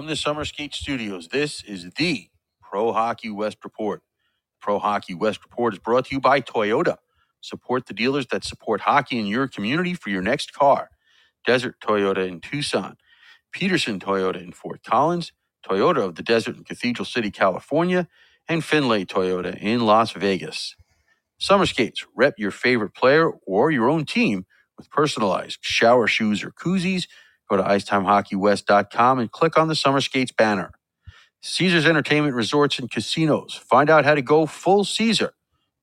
From the Summer Skate Studios, this is the Pro Hockey West Report. Pro Hockey West Report is brought to you by Toyota. Support the dealers that support hockey in your community for your next car. Desert Toyota in Tucson, Peterson Toyota in Fort Collins, Toyota of the Desert in Cathedral City, California, and Findlay Toyota in Las Vegas. Summer skates, rep your favorite player or your own team with personalized shower shoes or koozies. Go to icetimehockeywest.com and click on the Summer Skates banner. Caesars Entertainment Resorts and Casinos. Find out how to go full Caesar.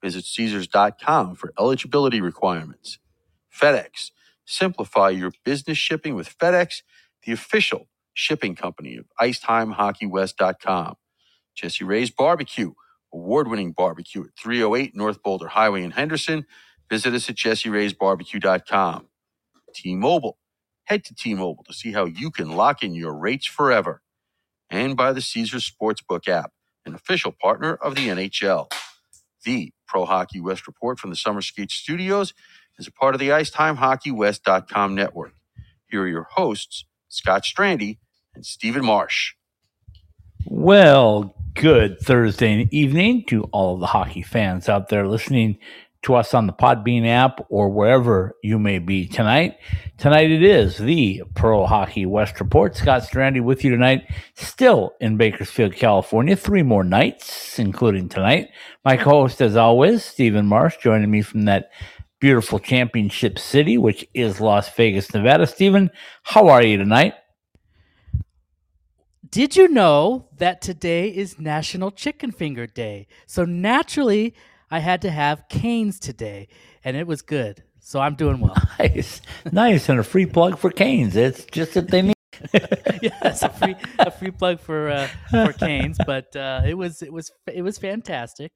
Visit Caesars.com for eligibility requirements. FedEx. Simplify your business shipping with FedEx, the official shipping company of IceTimeHockeyWest.com. Jessie Rae's Barbecue, award winning barbecue at 308 North Boulder Highway in Henderson. Visit us at jesseraysbarbecue.com. T Mobile. Head to T Mobile to see how you can lock in your rates forever. And by the Caesars Sportsbook app, an official partner of the NHL. The Pro Hockey West report from the Summer Skate Studios is a part of the IcetimeHockeyWest.com network. Here are your hosts, Scott Strandy and Steven Marsh. Well, good Thursday evening to all of the hockey fans out there listening to us on the Podbean app or wherever you may be tonight. Tonight it is the Pro Hockey West Report. Scott Strandy with you tonight, still in Bakersfield, California. Three more nights, including tonight. My co-host, as always, Steven Marsh, joining me from that beautiful championship city, which is Las Vegas, Nevada. Steven, how are you tonight? Did you know that today is National Chicken Finger Day? So naturally, I had to have Canes today, and it was good. So I'm doing well. Nice, nice, and a free plug for Canes. It's just that they need. yes, a free a free plug for uh, for Canes, but uh, it was it was it was fantastic,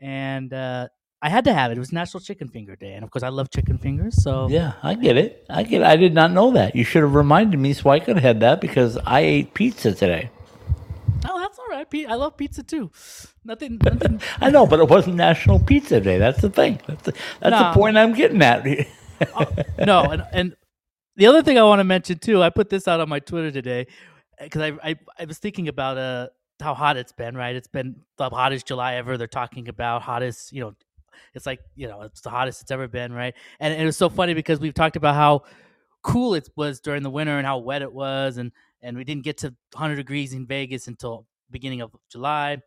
and uh, I had to have it. It was National Chicken Finger Day, and of course, I love chicken fingers. So Yeah, I get it. I get. It. I did not know that. You should have reminded me so I could have had that because I ate pizza today. Oh, that's all right. I love pizza too. Nothing, nothing. I know, but it wasn't National Pizza Day. That's the thing. That's the, that's the point I'm getting at. no, and, and the other thing I want to mention too, I put this out on my Twitter today because I, I I was thinking about uh how hot it's been. Right, it's been the hottest July ever. They're talking about hottest. You know, it's like you know it's the hottest it's ever been. Right, and it was so funny because we've talked about how cool it was during the winter and how wet it was, and and we didn't get to 100 degrees in Vegas until beginning of July.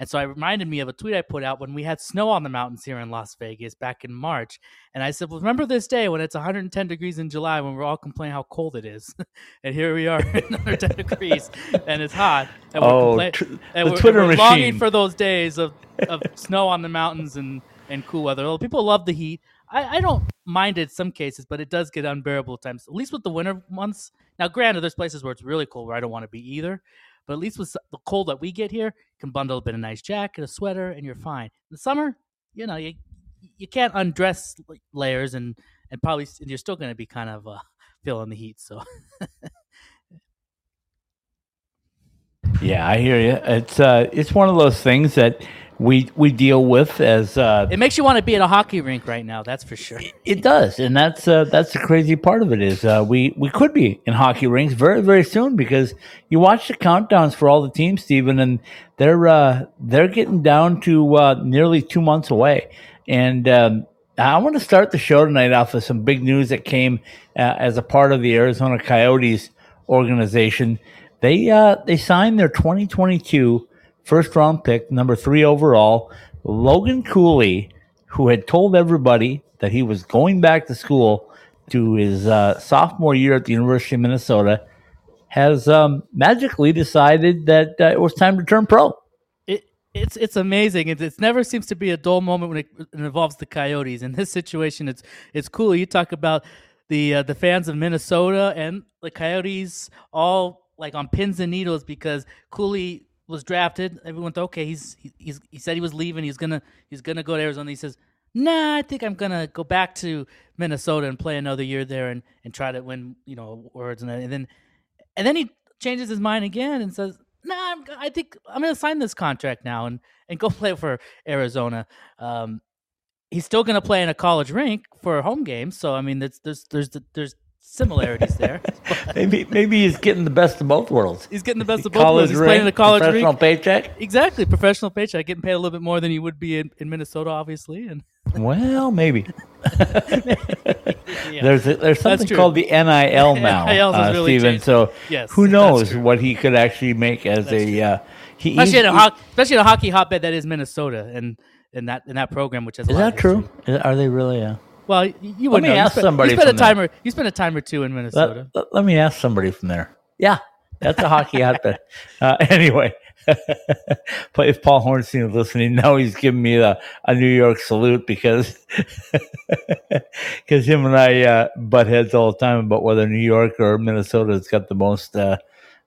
And so I reminded me of a tweet I put out when we had snow on the mountains here in Las Vegas back in March. And I said, well, remember this day when it's 110 degrees in July when we're all complaining how cold it is. and here we are at 110 degrees and it's hot. And Oh, compla- tr- and the we're, Twitter and we're longing for those days of, of snow on the mountains and, and cool weather. Well, people love the heat. I, I don't mind it in some cases, but it does get unbearable at times, at least with the winter months. Now, granted, there's places where it's really cold where I don't want to be either. But at least with the cold that we get here, you can bundle up in a nice jacket, a sweater, and you're fine. In the summer, you know, you you can't undress layers, and and probably and you're still going to be kind of uh, feeling the heat. So yeah, I hear you. It's uh, it's one of those things that we we deal with as uh, it makes you want to be at a hockey rink right now. That's for sure. It does, and that's uh, that's the crazy part of it is uh, we we could be in hockey rinks very very soon because you watch the countdowns for all the teams, Steven, and they're uh, they're getting down to uh, nearly two months away. And um, I want to start the show tonight off with some big news that came uh, as a part of the Arizona Coyotes organization. They uh, they signed their 2022 first round pick, number three overall, Logan Cooley, who had told everybody that he was going back to school to his uh, sophomore year at the University of Minnesota, has um, magically decided that uh, it was time to turn pro. It it's it's amazing. It, it never seems to be a dull moment when it, it involves the Coyotes. In this situation, it's it's cool. You talk about the uh, the fans of Minnesota and the Coyotes all like on pins and needles because Cooley was drafted. Everyone thought, okay, he's he- he's he said he was leaving. He's gonna he's gonna go to Arizona. He says, Nah, I think I'm gonna go back to Minnesota and play another year there and, and try to win you know awards and, and then and then he changes his mind again and says, "Nah, I'm, I think I'm to sign this contract now and and go play for Arizona." Um, he's still to play in a college rink for home games, so I mean, there's there's there's there's similarities there. maybe maybe he's getting the best of both worlds. He's getting the best of both College worlds. He's playing in a college professional league. paycheck. Exactly, professional paycheck, getting paid a little bit more than he would be in, in Minnesota, obviously, and Well, maybe. yeah. There's a, there's something called the NIL now, NIL's uh, really Steven. changed. So Yes, who knows what he could actually make as That's a uh, he, especially in a hockey, especially in a hockey hotbed that is Minnesota, and in that in that program, which has a Is that true? Is- Are they really? Uh, Well, you Let me know. You ask spent- somebody You spent a from there. timer. You spent a time or two in Minnesota. let, let- let me ask somebody from there. Yeah, that's a hockey hotbed. Uh, anyway, but if Paul Hornstein is listening, now he's giving me the, a New York salute because because him and I uh, butt heads all the time about whether New York or Minnesota has got the most. Uh,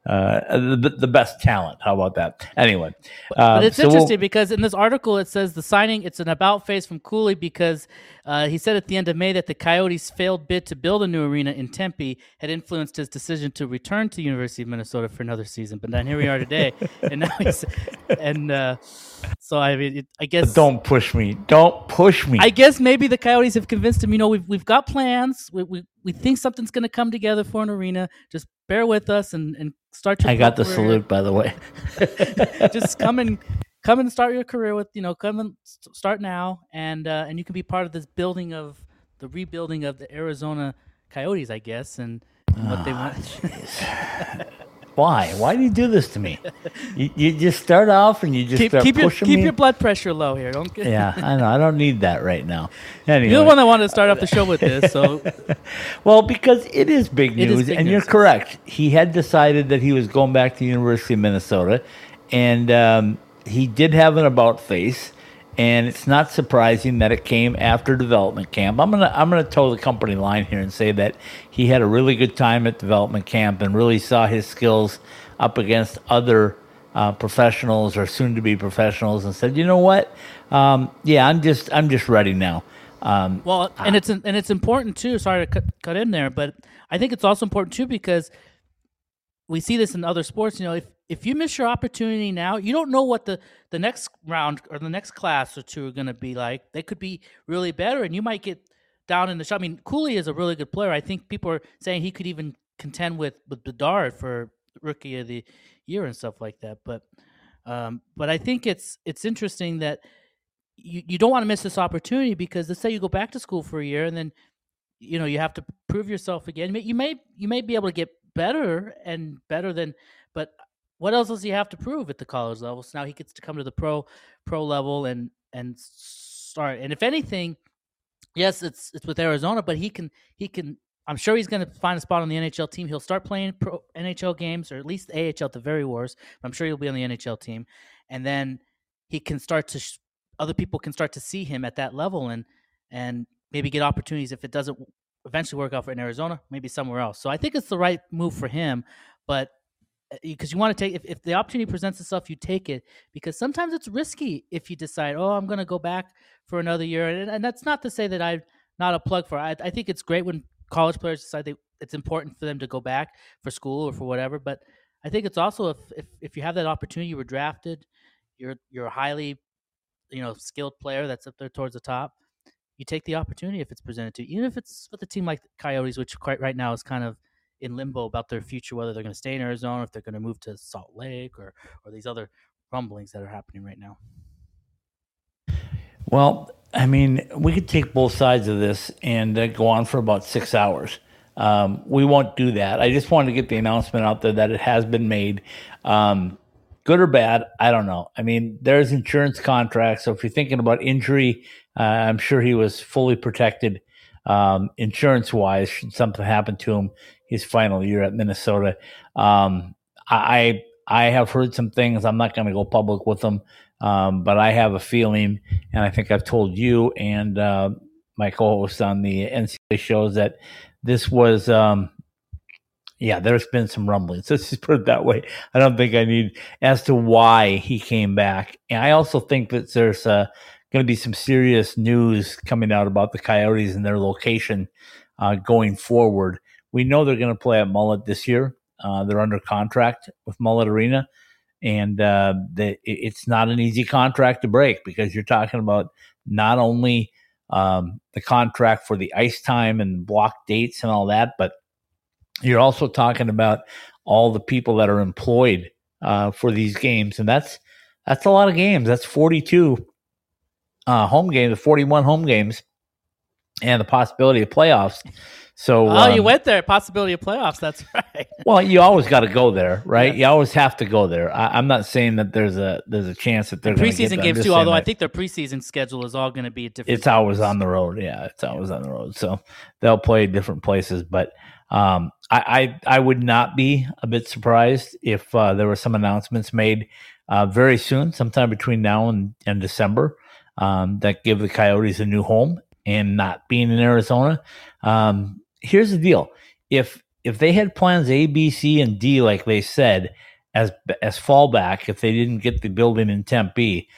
uh, the, the best talent. How about that? Anyway, But um, it's so we'll- interesting because in this article it says the signing it's an about face from Cooley because uh, he said at the end of May that the Coyotes' failed bid to build a new arena in Tempe had influenced his decision to return to University of Minnesota for another season. But then here we are today, and now he's and uh, so I mean it, I guess don't push me. Don't push me. I guess maybe the Coyotes have convinced him. You know, we've we've got plans. We we, we think something's going to come together for an arena. Just bear with us and and start your. I got the career. salute, by the way. just come and come and start your career with you know come and start now and uh, and you can be part of this building of the rebuilding of the Arizona Coyotes, I guess, and what they want. Why? Why do you do this to me? You, you just start off and you just keep start keep your keep me. your blood pressure low here. Don't get. yeah, I know. I don't need that right now. Anyway, You're the one that wanted to start off the show with this, so well, because it is big It is news, big and you're correct. He had decided that he was going back to the University of Minnesota, and um, he did have an about face. And it's not surprising that it came after development camp. I'm gonna I'm gonna toe the company line here and say that he had a really good time at development camp and really saw his skills up against other uh, professionals or soon to be professionals and said, you know what, um, yeah, I'm just I'm just ready now. Um, Well, and it's and it's important too. Sorry to cut, cut in there, but I think it's also important too because we see this in other sports. You know, if if you miss your opportunity now, you don't know what the the next round or the next class or two are going to be like. They could be really better, and you might get down in the shot. I mean, Cooley is a really good player. I think people are saying he could even contend with with Bedard for rookie of the year and stuff like that. But um, but I think it's it's interesting that you, you don't want to miss this opportunity because let's say you go back to school for a year and then you know you have to prove yourself again. You may you may be able to get better and better than, but what else does he have to prove at the college level? So now he gets to come to the pro pro level and and start. And if anything, yes, it's it's with Arizona, but he can he can. I'm sure he's going to find a spot on the NHL team. He'll start playing pro NHL games, or at least AHL at the very worst. I'm sure he'll be on the NHL team, and then he can start to. Sh- other people can start to see him at that level, and and maybe get opportunities if it doesn't eventually work out for in Arizona, maybe somewhere else. So I think it's the right move for him, but because you want to take if, if the opportunity presents itself, you take it because sometimes it's risky if you decide, oh, I'm going to go back for another year, and, and that's not to say that I'm not a plug for. I, I think it's great when college players decide they it's important for them to go back for school or for whatever, but I think it's also if if, if you have that opportunity, you were drafted, you're you're a highly you know skilled player that's up there towards the top you take the opportunity if it's presented to you, even if it's with a team like Coyotes, which quite right now is kind of in limbo about their future, whether they're going to stay in Arizona, if they're going to move to Salt Lake, or or these other rumblings that are happening right now. Well, I mean, we could take both sides of this and uh, go on for about six hours. Um, we won't do that. I just wanted to get the announcement out there that it has been made. Um, good or bad, I don't know. I mean, there's insurance contracts. So if you're thinking about injury, uh, I'm sure he was fully protected um, insurance wise. Should something happen to him his final year at Minnesota, um, I I have heard some things. I'm not going to go public with them, um, but I have a feeling, and I think I've told you and uh, my co-host on the NCAA shows that this was. Um, yeah, there's been some rumblings. Let's just put it that way. I don't think I need as to why he came back. And I also think that there's uh, going to be some serious news coming out about the Coyotes and their location uh, going forward. We know they're going to play at Mullet this year. Uh, they're under contract with Mullet Arena, and uh, they, it's not an easy contract to break because you're talking about not only um, the contract for the ice time and block dates and all that, but You're also talking about all the people that are employed uh, for these games, and that's that's a lot of games. That's 42 uh, home games, 41 home games, and the possibility of playoffs. So, Oh, you um, went there. Possibility of playoffs. That's right. well, you always got to go there, right? You always have to go there. I, I'm not saying that there's a there's a chance that they're get preseason games too. Although I think their preseason schedule is all going to be different. it's always on the road. Yeah, it's always on the road. So they'll play different places, but um, I, I I would not be a bit surprised if uh, there were some announcements made uh, very soon, sometime between now and, and December, um, that give the Coyotes a new home and not being in Arizona. Um, here's the deal: if if they had plans A, B, C, and D like they said as as fallback, if they didn't get the building in Tempe,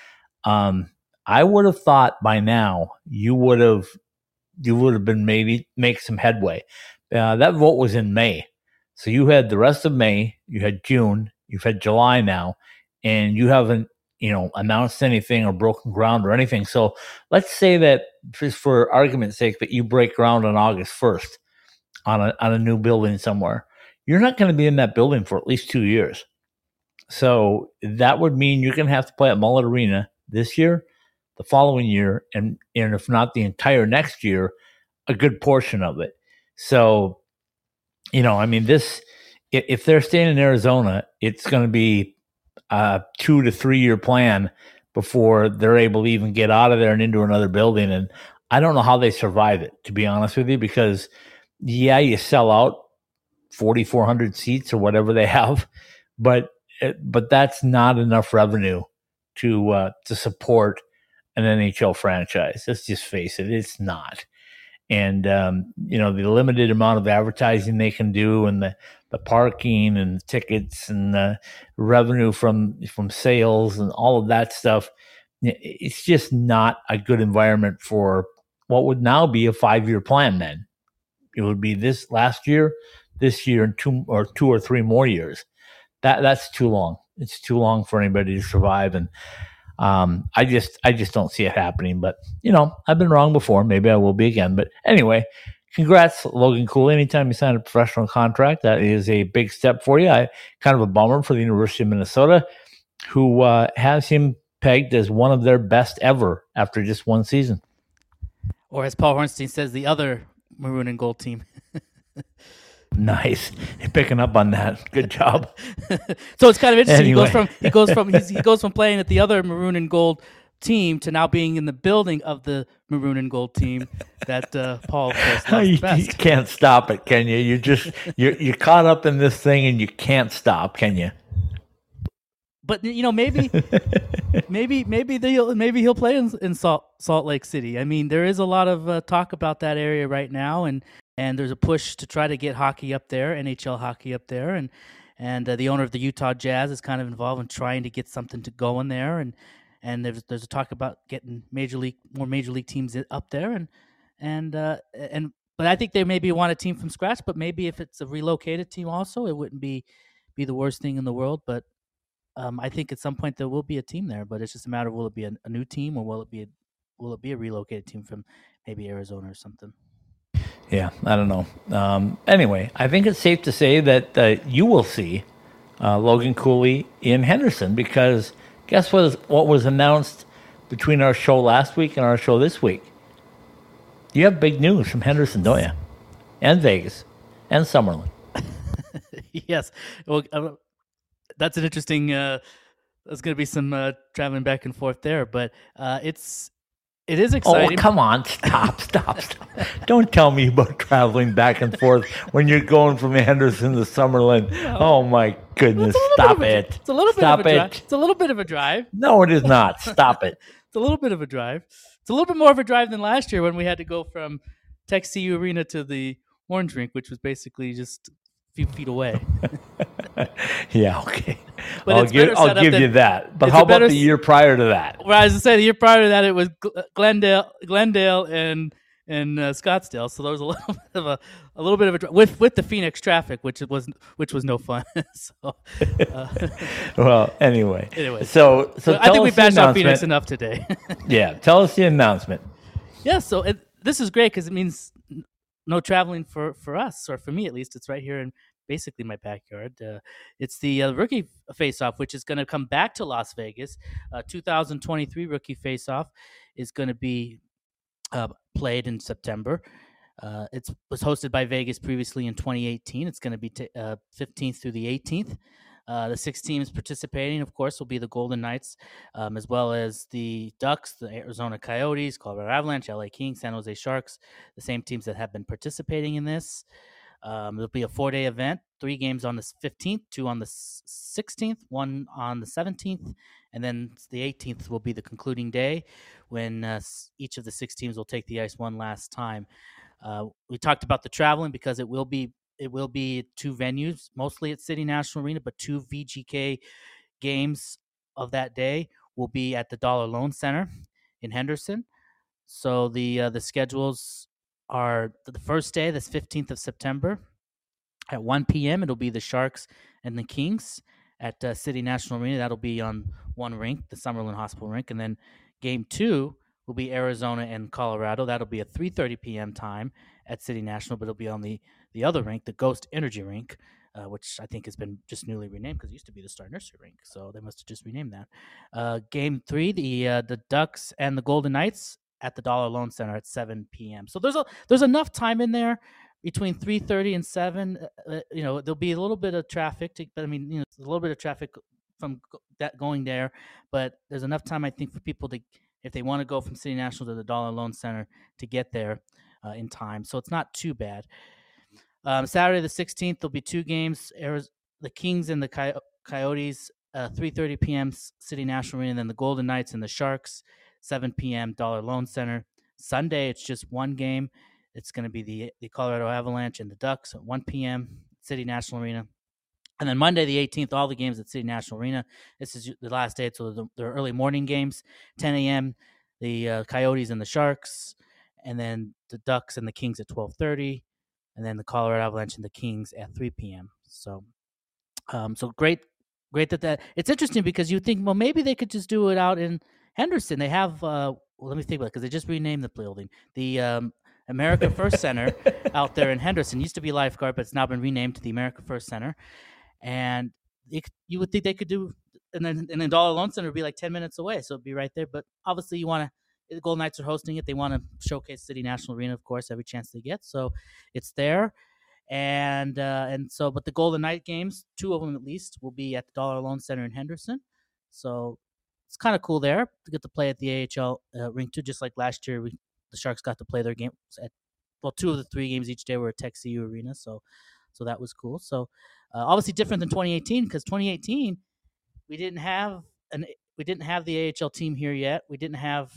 um, I would have thought by now you would have you would have been maybe make some headway. Uh, that vote was in May, so you had the rest of May, you had June, you've had July now, and you haven't you know announced anything or broken ground or anything. So let's say that just for argument's sake that you break ground on August first on a on a new building somewhere, you're not going to be in that building for at least two years. So that would mean you're going to have to play at Mullet Arena this year, the following year, and and if not the entire next year, a good portion of it. So, you know, I mean, this if they're staying in Arizona, it's going to be a two to three year plan before they're able to even get out of there and into another building. And I don't know how they survive it, to be honest with you, because yeah, you sell out 4,400 seats or whatever they have, but it, but that's not enough revenue to uh, to support an NHL franchise. Let's just face it, it's not. And um, you know the limited amount of advertising they can do, and the, the parking and the tickets and the revenue from from sales and all of that stuff. It's just not a good environment for what would now be a five year plan. Then it would be this last year, this year, and two or two or three more years that that's too long. It's too long for anybody to survive, and um, I just I just don't see it happening. But you know, I've been wrong before. Maybe I will be again. But anyway, congrats, Logan Cooley. Anytime you sign a professional contract, that is a big step for you. I kind of a bummer for the University of Minnesota, who uh, has him pegged as one of their best ever after just one season. Or as Paul Hornstein says, the other maroon and gold team. Nice, You're picking up on that. Good job. so it's kind of interesting. He goes from he goes from he's, he goes from playing at the other maroon and gold team to now being in the building of the maroon and gold team that uh, Paul you, you can't stop it, can you? You just you're you're caught up in this thing and you can't stop, can you? But you know maybe maybe maybe they'll maybe he'll play in, in Salt Salt Lake City. I mean there is a lot of uh, talk about that area right now, and and there's a push to try to get hockey up there, NHL hockey up there, and and uh, the owner of the Utah Jazz is kind of involved in trying to get something to go in there, and and there's there's a talk about getting major league more major league teams up there, and and uh, and but I think they maybe want a team from scratch, but maybe if it's a relocated team also, it wouldn't be be the worst thing in the world, but. Um, I think at some point there will be a team there, but it's just a matter of will it be a, a new team or will it be a, will it be a relocated team from maybe Arizona or something? Yeah, I don't know. Um, anyway, I think it's safe to say that uh, you will see uh, Logan Cooley in Henderson because guess what? Is, what was announced between our show last week and our show this week? You have big news from Henderson, don't you? And Vegas, and Summerlin. yes. Well, uh, that's an interesting. Uh, there's going to be some uh, traveling back and forth there, but uh, it's it is oh, exciting. Oh, come on. Stop, stop, stop. Don't tell me about traveling back and forth when you're going from Henderson to Summerlin. Oh, my goodness. It's a little bit Stop a- it. It's a little bit Stop of a drive. it. It's a little bit of a drive. No, it is not. Stop it. It's a little bit of a drive. It's a little bit more of a drive than last year when we had to go from Tech CU Arena to the Orange Rink, which was basically just a few feet away. Yeah, okay. But I'll give, I'll give than- you that. But how about better the year prior to that? Well, as I say the year prior to that, it was Glendale, Glendale, and and uh, Scottsdale. So there was a little bit of a a little bit of a with with the Phoenix traffic, which was which was no fun. so uh, Well, anyway. Anyway. So, so I think we bashed out Phoenix enough today. Yeah, tell us the announcement. yeah. So it, this is great because it means no traveling for for us or for me at least. It's right here in basically my backyard. Uh, it's the uh, rookie face-off, which is going to come back to Las Vegas. Uh, 2023 rookie face-off is going to be uh, played in September. Uh, it was hosted by Vegas previously in 2018. It's going to be t- 15th through the 18th. Uh, the six teams participating, of course, will be the Golden Knights, um, as well as the Ducks, the Arizona Coyotes, Colorado Avalanche, LA Kings, San Jose Sharks, the same teams that have been participating in this. Um, it'll be a four day event, three games on the 15th, two on the 16th, one on the 17th, and then the 18th will be the concluding day when uh, each of the six teams will take the ice one last time. Uh, we talked about the traveling because it will be it will be two venues, mostly at City National Arena, but two VGK games of that day will be at the Dollar Loan Center in Henderson. So the uh, the schedules are the first day, that's 15th of September at 1 p.m. It'll be the Sharks and the Kings at uh, City National Arena. That'll be on one rink, the Summerlin Hospital rink, and then game two will be Arizona and Colorado. That'll be at 3:30 p.m. time at City National, but it'll be on the the other rink, the Ghost Energy Rink, uh, which I think has been just newly renamed because it used to be the Star Nursery Rink, so they must have just renamed that. Uh, game three, the uh, the Ducks and the Golden Knights at the Dollar Loan Center at 7 p.m. So there's a there's enough time in there between 3:30 and 7. Uh, uh, you know, there'll be a little bit of traffic, to, but I mean, you know, a little bit of traffic from that going there, but there's enough time I think for people to if they want to go from City National to the Dollar Loan Center to get there uh, in time. So it's not too bad. Um, Saturday the 16th, there'll be two games: the Kings and the Coy- Coyotes, uh, 3:30 p.m. City National Arena, and then the Golden Knights and the Sharks, 7 p.m. Dollar Loan Center. Sunday, it's just one game. It's going to be the the Colorado Avalanche and the Ducks at 1 p.m. City National Arena. And then Monday, the 18th, all the games at City National Arena. This is the last day, so the, the early morning games, 10 a.m. The uh, Coyotes and the Sharks, and then the Ducks and the Kings at 12:30, and then the Colorado Avalanche and the Kings at 3 p.m. So, um, so great, great that that. It's interesting because you think, well, maybe they could just do it out in Henderson. They have. Uh, well, let me think about it because they just renamed the building. The um, America First Center out there in Henderson used to be Lifeguard, but it's now been renamed to the America First Center and it, you would think they could do, and then and then Dollar Loan Center would be like ten minutes away, so it'd be right there. But obviously, you want to. The Golden Knights are hosting it. They want to showcase City National Arena, of course, every chance they get. So it's there, and uh, and so, but the Golden Knight games, two of them at least, will be at the Dollar Loan Center in Henderson. So it's kind of cool there to get to play at the AHL uh, rink too. Just like last year, we the Sharks got to play their games at well, two of the three games each day were at Tech CU Arena. So so that was cool. So uh, obviously different than 2018 because 2018 we didn't have an we didn't have the AHL team here yet. We didn't have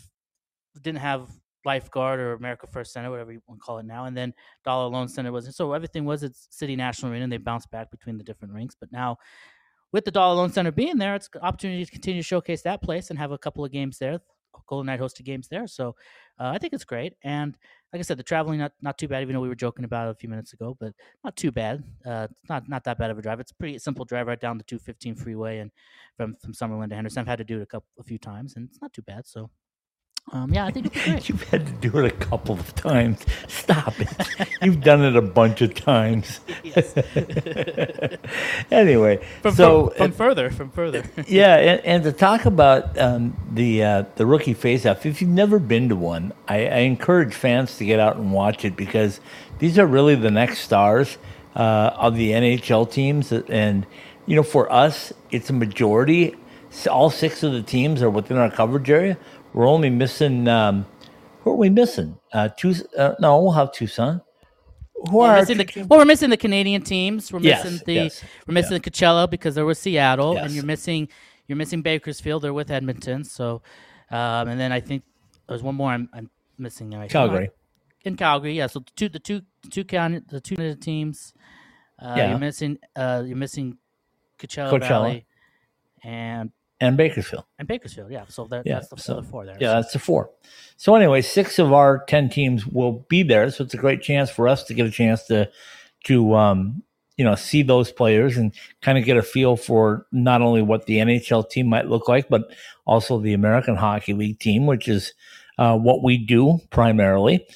didn't have lifeguard or America First Center, whatever you want to call it now, and then Dollar Loan Center was so everything was at City National Arena. and They bounced back between the different rinks, but now with the Dollar Loan Center being there, it's an opportunity to continue to showcase that place and have a couple of games there. Golden Knight hosted games there, so uh, I think it's great. And like I said, the traveling not not too bad. Even though we were joking about it a few minutes ago, but not too bad. Uh, not not that bad of a drive. It's a pretty simple drive right down the 215 freeway and from from Summerlin to Henderson. I've had to do it a couple a few times, and it's not too bad. So um, yeah, I think You've had to do it a couple of times. Stop it. You've done it a bunch of times. anyway, from, so from, from uh, further, from further. yeah, and, and, to talk about um, the uh, the rookie face-off, if you've never been to one, I, I, encourage fans to get out and watch it because these are really the next stars uh, of the NHL teams, and you know, for us, it's a majority. All six of the teams are within our coverage area we're only missing. Um, who are we missing? Uh, two. Uh, no, we'll have Tucson. Who we're are missing the, well, we're missing the Canadian teams. We're yes, missing the yes. we're missing yeah. the Coachella because they're with Seattle, yes. and you're missing you're missing Bakersfield. They're with Edmonton. So, um, and then I think there's one more I'm, I'm missing there. Calgary. In Calgary, yeah. So the two the two the two county the two teams. Uh, yeah. You're missing uh, you're missing Coachella, Coachella. Valley, and and Bakersfield. And Bakersfield, yeah. So that, yeah, that's the, so, the four there. Yeah, so. that's the four. So anyway, six of our ten teams will be there. So it's a great chance for us to get a chance to to um, you know see those players and kind of get a feel for not only what the NHL team might look like, but also the American Hockey League team, which is uh, what we do primarily.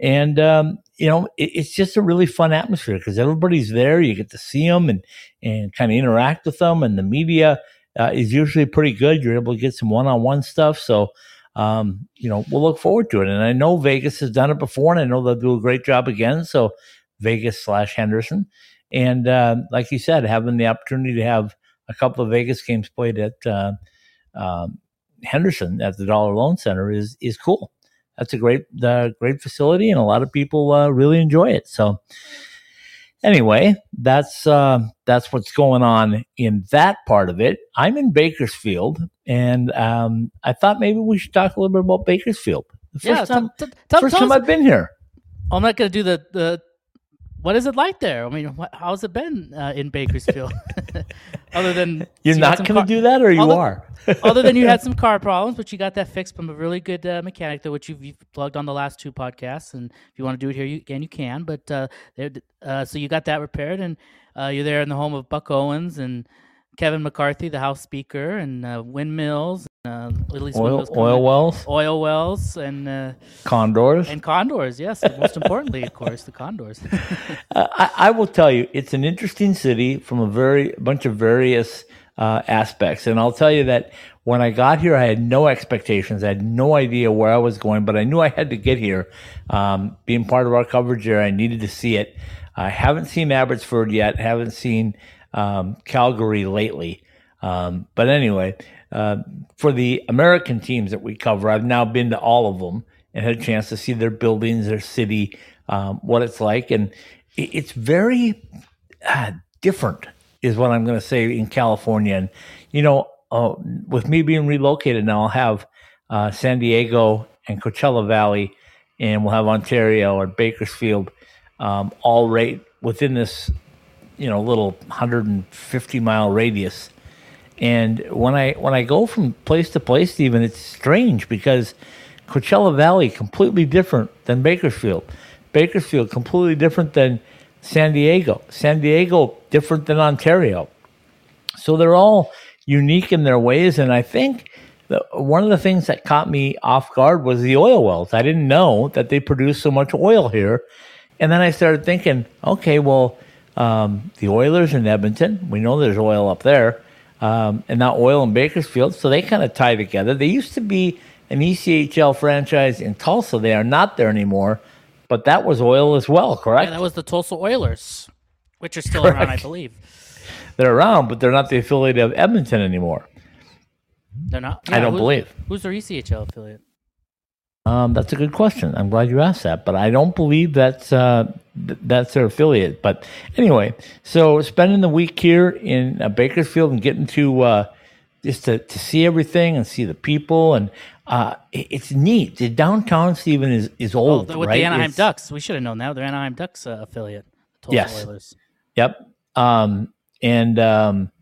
And um, you know, it, it's just a really fun atmosphere because everybody's there. You get to see them and and kind of interact with them, and the media uh, is usually pretty good. You're able to get some one on one stuff. So, um, you know, we'll look forward to it. And I know Vegas has done it before, and I know they'll do a great job again. So, Vegas slash Henderson, and uh, like you said, having the opportunity to have a couple of Vegas games played at uh, um, Henderson at the Dollar Loan Center is is cool. That's a great uh, great facility, and a lot of people uh, really enjoy it. So anyway, that's uh, that's what's going on in that part of it. I'm in Bakersfield, and um, I thought maybe we should talk a little bit about Bakersfield. The first yeah, time, t- t- first time I've been here. I'm not going to do the the. What is it like there? I mean, wh- how's it been uh, in Bakersfield? other than You're you not going to car- do that, or you Although- are? other than you had some car problems, but you got that fixed from a really good uh, mechanic, though, which you've, you've plugged on the last two podcasts. And if you want to do it here, you, again, you can. But uh, uh, so you got that repaired, and uh, you're there in the home of Buck Owens and Kevin McCarthy, the House Speaker, and uh, windmills, uh, at least oil, windmills oil wells, oil wells, and uh, condors. and condors. Yes, most importantly, of course, the condors. Uh, I, I will tell you, it's an interesting city from a very bunch of various uh, aspects, and I'll tell you that when I got here, I had no expectations. I had no idea where I was going, but I knew I had to get here. Um, being part of our coverage there, I needed to see it. I haven't seen Abbotsford yet. Haven't seen um, Calgary lately. Um, but anyway, uh, for the American teams that we cover, I've now been to all of them and had a chance to see their buildings, their city, um, what it's like, and it, it's very uh, different, is what I'm going to say in California. And you know, uh, with me being relocated now, I'll have uh, San Diego and Coachella Valley, and we'll have Ontario or Bakersfield, um, all right within this, you know, little 150 mile radius. And when I when I go from place to place, Steven, it's strange because Coachella Valley completely different than Bakersfield. Bakersfield completely different than San Diego. San Diego different than Ontario. So they're all unique in their ways, and I think the, one of the things that caught me off guard was the oil wells. I didn't know that they produce so much oil here, and then I started thinking, okay, well, um, the Oilers in Edmonton, we know there's oil up there, um, and now oil in Bakersfield, so they kind of tie together. They used to be an ECHL franchise in Tulsa. They are not there anymore, but that was oil as well, correct? yeah, that was the Tulsa Oilers, which are still around, I believe. they're around, but they're not the affiliate of Edmonton anymore. They're not. I don't who's- believe. Who's their ECHL affiliate? Um, that's a good question. I'm glad you asked that, but I don't believe that's uh, th- that's their affiliate. But anyway, so spending the week here in uh, Bakersfield and getting to uh, just to, to see everything and see the people and uh, it- it's neat. The downtown Steven is is Oh, old, the- with right? the Anaheim It's- Ducks. We should have known that. They're Anaheim Ducks uh, affiliate. Tulsa Yes. Oilers. Yep. Um, and um,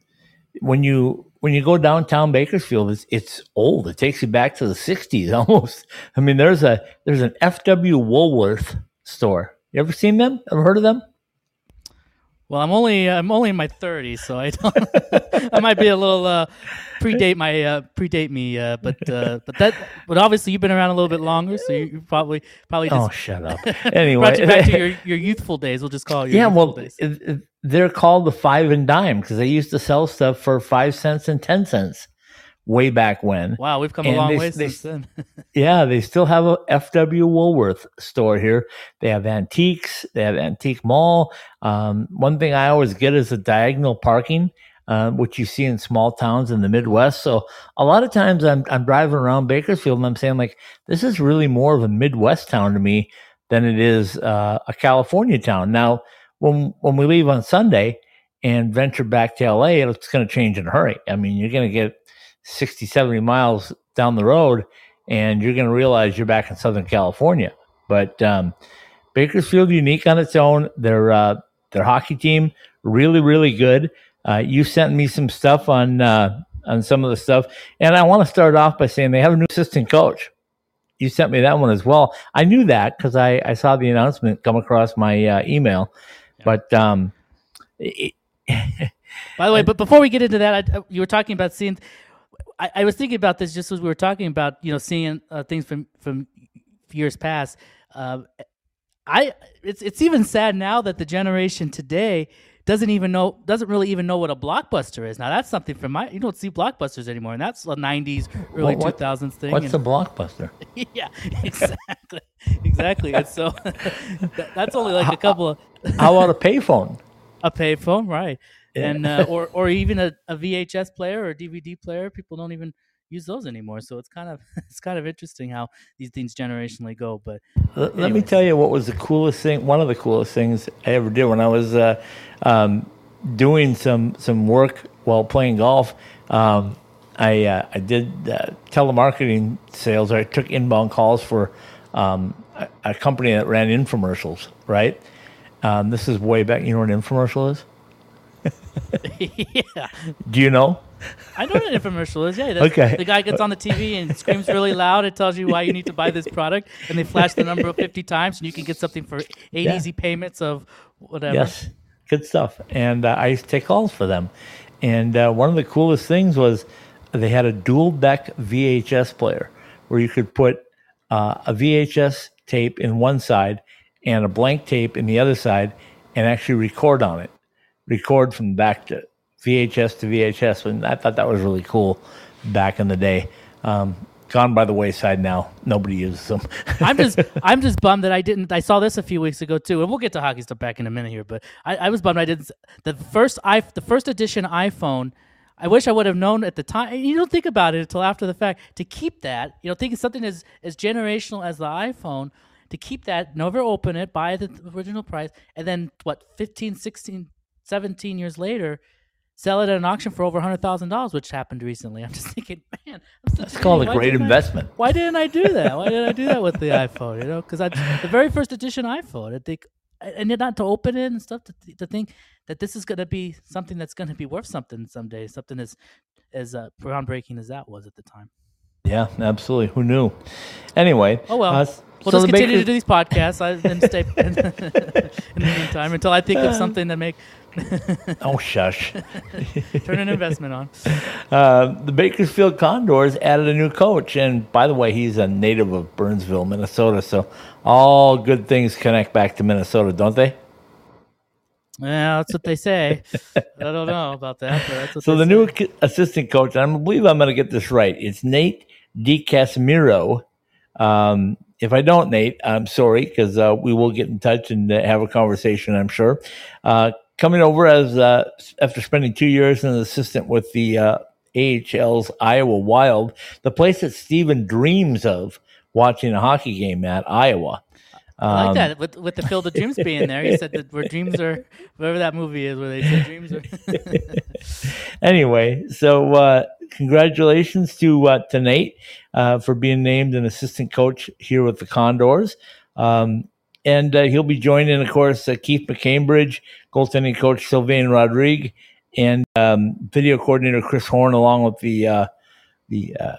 when you when you go downtown Bakersfield, it's it's old. It takes you back to the '60s almost. I mean, there's a there's an FW Woolworth store. You ever seen them? Ever heard of them? Well, I'm only I'm only in my 30s, so I don't. I might be a little uh, predate my uh, predate me, uh, but uh, but that but obviously you've been around a little bit longer, so you, you probably probably just Oh, shut up. Anyway, brought you back to your, your youthful days. We'll just call it. Your yeah, well, days. they're called the five and dime because they used to sell stuff for five cents and ten cents way back when. wow, we've come a long they- way they- since then. Yeah, they still have a FW Woolworth store here. They have antiques. They have antique mall. Um, one thing I always get is the diagonal parking, uh, which you see in small towns in the Midwest. So a lot of times I'm I'm driving around Bakersfield and I'm saying like this is really more of a Midwest town to me than it is uh, a California town. Now when when we leave on Sunday and venture back to LA, it's going to change in a hurry. I mean, you're going to get 60, 70 miles down the road and you're going to realize you're back in Southern California. But um, Bakersfield unique on its own. Their uh, their hockey team really really good. Uh, you sent me some stuff on uh, on some of the stuff, and I want to start off by saying they have a new assistant coach. You sent me that one as well. I knew that because I, I saw the announcement come across my uh, email, but um, it, By the way, but before we get into that, I, you were talking about seeing. I, I was thinking about this just as we were talking about, you know, seeing uh, things from from years past. Uh, I it's it's even sad now that the generation today doesn't even know doesn't really even know what a blockbuster is. Now that's something from my you don't see blockbusters anymore, and that's a '90s, early What- what- 2000s thing. What's and- a blockbuster? yeah, exactly, exactly. And so that, that's only like a couple of How about a payphone? a payphone, right? And uh, or or even a, a VHS player or a DVD player. People don't even use those anymore. So it's kind of it's kind of interesting how these things generationally go. But Let, let me tell you what was the coolest thing. One of the coolest things I ever did when I was uh, um, doing some some work while playing golf. Um, I uh, I did uh, telemarketing sales. I took inbound calls for um, a, a company that ran infomercials. Right. Um, this is way back. You know what an infomercial is? yeah, Do you know? I know what an infomercial is. Yeah, Okay. The guy gets on the TV and screams really loud. It tells you why you need to buy this product, and they flash the number 50 times, and you can get something for eight Yeah. easy payments of whatever. Yes, good stuff. And uh, I used to take calls for them. And uh, one of the coolest things was they had a dual deck VHS player where you could put uh, a VHS tape in one side and a blank tape in the other side and actually record on it. Record from back to VHS to VHS. And I thought that was really cool back in the day. Um, gone by the wayside now. Nobody uses them. I'm just I'm just bummed that I didn't. I saw this a few weeks ago too, and we'll get to hockey stuff back in a minute here. But I, I was bummed I didn't. The first i the first edition iPhone. I wish I would have known at the time. You don't think about it until after the fact. To keep that, you know, thinking something as as generational as the iPhone, to keep that, never open it, buy the original price, and then what, 15, 16, 17 years later, sell it at an auction for over hundred thousand dollars, which happened recently. I'm just thinking, man, I'm It's called a great didn't I- investment. why didn't I do that? Why did I do that with the iPhone? You know, because I the very first edition iPhone, I think, and then not to open it and stuff to, to think that this is going to be something that's going to be worth something someday, something as as uh, groundbreaking as that was at the time. Yeah, absolutely. Who knew? Anyway. Oh well, uh, we'll so just continue to do these podcasts I, and stay in the meantime until I think of something to make Oh, shush. turn an investment on. Uh, the Bakersfield Condors added a new coach. And by the way, he's a native of Burnsville, Minnesota. So all good things connect back to Minnesota, don't they? Yeah, that's what they say. I don't know about that, but that's what So the say. new assistant coach, and I believe I'm going to get this right. It's Nate DiCasmirro. Um, if I don't, Nate, I'm sorry because uh, we will get in touch and uh, have a conversation. I'm sure. Uh, coming over as uh, after spending two years as an assistant with the uh, AHL's Iowa Wild, the place that Steven dreams of watching a hockey game at Iowa. I like Um, that with with the Field of Dreams being there. He said that where dreams are, whatever that movie is, where they say dreams are. anyway, so uh, congratulations to uh, to Nate uh, for being named an assistant coach here with the Condors. Um, and uh, he'll be joining, of course, uh, Keith McCambridge, goaltending coach Sylvain Rodrigue, and um, video coordinator Chris Horn, along with the uh, the uh,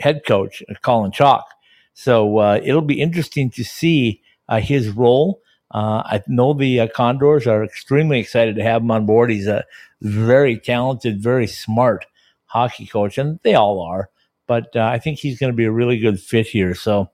head coach uh, Colin Chaulk. So uh, it'll be interesting to see uh, his role. Uh, I know the Condors are extremely excited to have him on board. He's a very talented, very smart hockey coach, and they all are. But I think he's going to be a really good fit here. So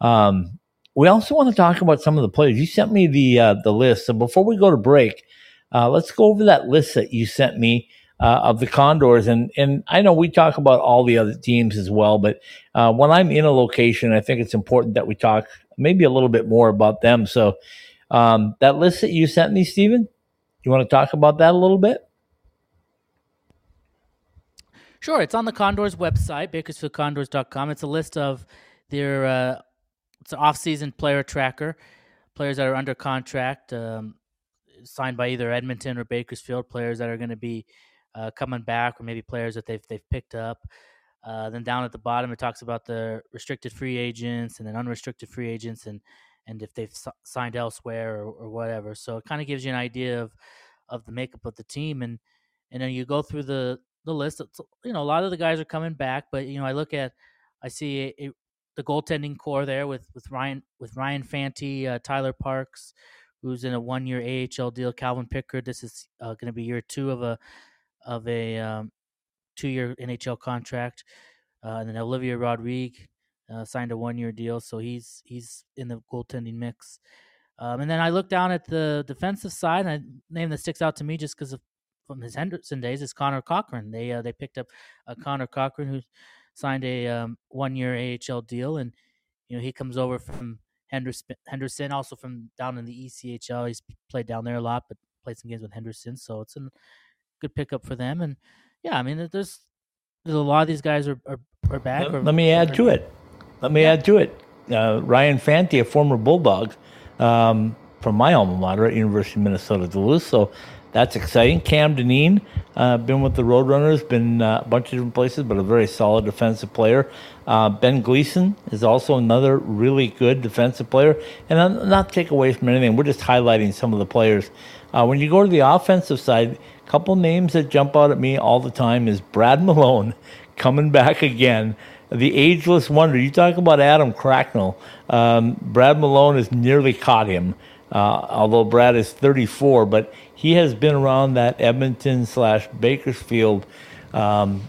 um, we also want to talk about some of the players. You sent me the uh, the list. So before we go to break, uh, let's go over that list that you sent me uh, of the Condors. And and I know we talk about all the other teams as well, but uh, when I'm in a location, I think it's important that we talk maybe a little bit more about them. So um, that list that you sent me, Steven, you want to talk about that a little bit? Sure, it's on the Condors website, bakersfieldcondors.com. It's a list of their uh, it's an off-season player tracker, players that are under contract, um, signed by either Edmonton or Bakersfield, players that are going to be uh, coming back, or maybe players that they've they've picked up. Uh, then down at the bottom, it talks about the restricted free agents and then unrestricted free agents, and and if they've s- signed elsewhere or, or whatever. So it kind of gives you an idea of of the makeup of the team, and and then you go through the the list. It's, you know, a lot of the guys are coming back, but you know, I look at, I see a, a, the goaltending core there with with Ryan with Ryan Fanti, uh, Tyler Parks, who's in a one year AHL deal. Calvin Pickard, this is uh, going to be year two of a of a um, two year NHL contract, uh, and then Olivier Rodrigue uh, signed a one year deal, so he's he's in the goaltending mix. Um, and then I look down at the defensive side, and a name that sticks out to me just because of from his Henderson days is Connor Corcoran. They uh, they picked up uh, Connor Corcoran, who signed a um, one year AHL deal, and you know he comes over from Henderson, Henderson, also from down in the ECHL. He's played down there a lot, but played some games with Henderson, so it's a good pickup for them. And yeah, I mean, there's there's a lot of these guys are are, are back. Let, or, let me add or- to it. Let me add to it. Uh, Ryan Fanti, a former Bulldog um, from my alma mater at University of Minnesota Duluth. So that's exciting. Cam Dineen, uh, been with the Roadrunners, been uh, a bunch of different places, but a very solid defensive player. Uh, ben Gleason is also another really good defensive player. And I'm not take away from anything. We're just highlighting some of the players. Uh, when you go to the offensive side, a couple names that jump out at me all the time is Brad Malone coming back again. The ageless wonder. You talk about Adam Cracknell. Um, Brad Malone has nearly caught him, uh, although Brad is 34, but he has been around that Edmonton slash Bakersfield um,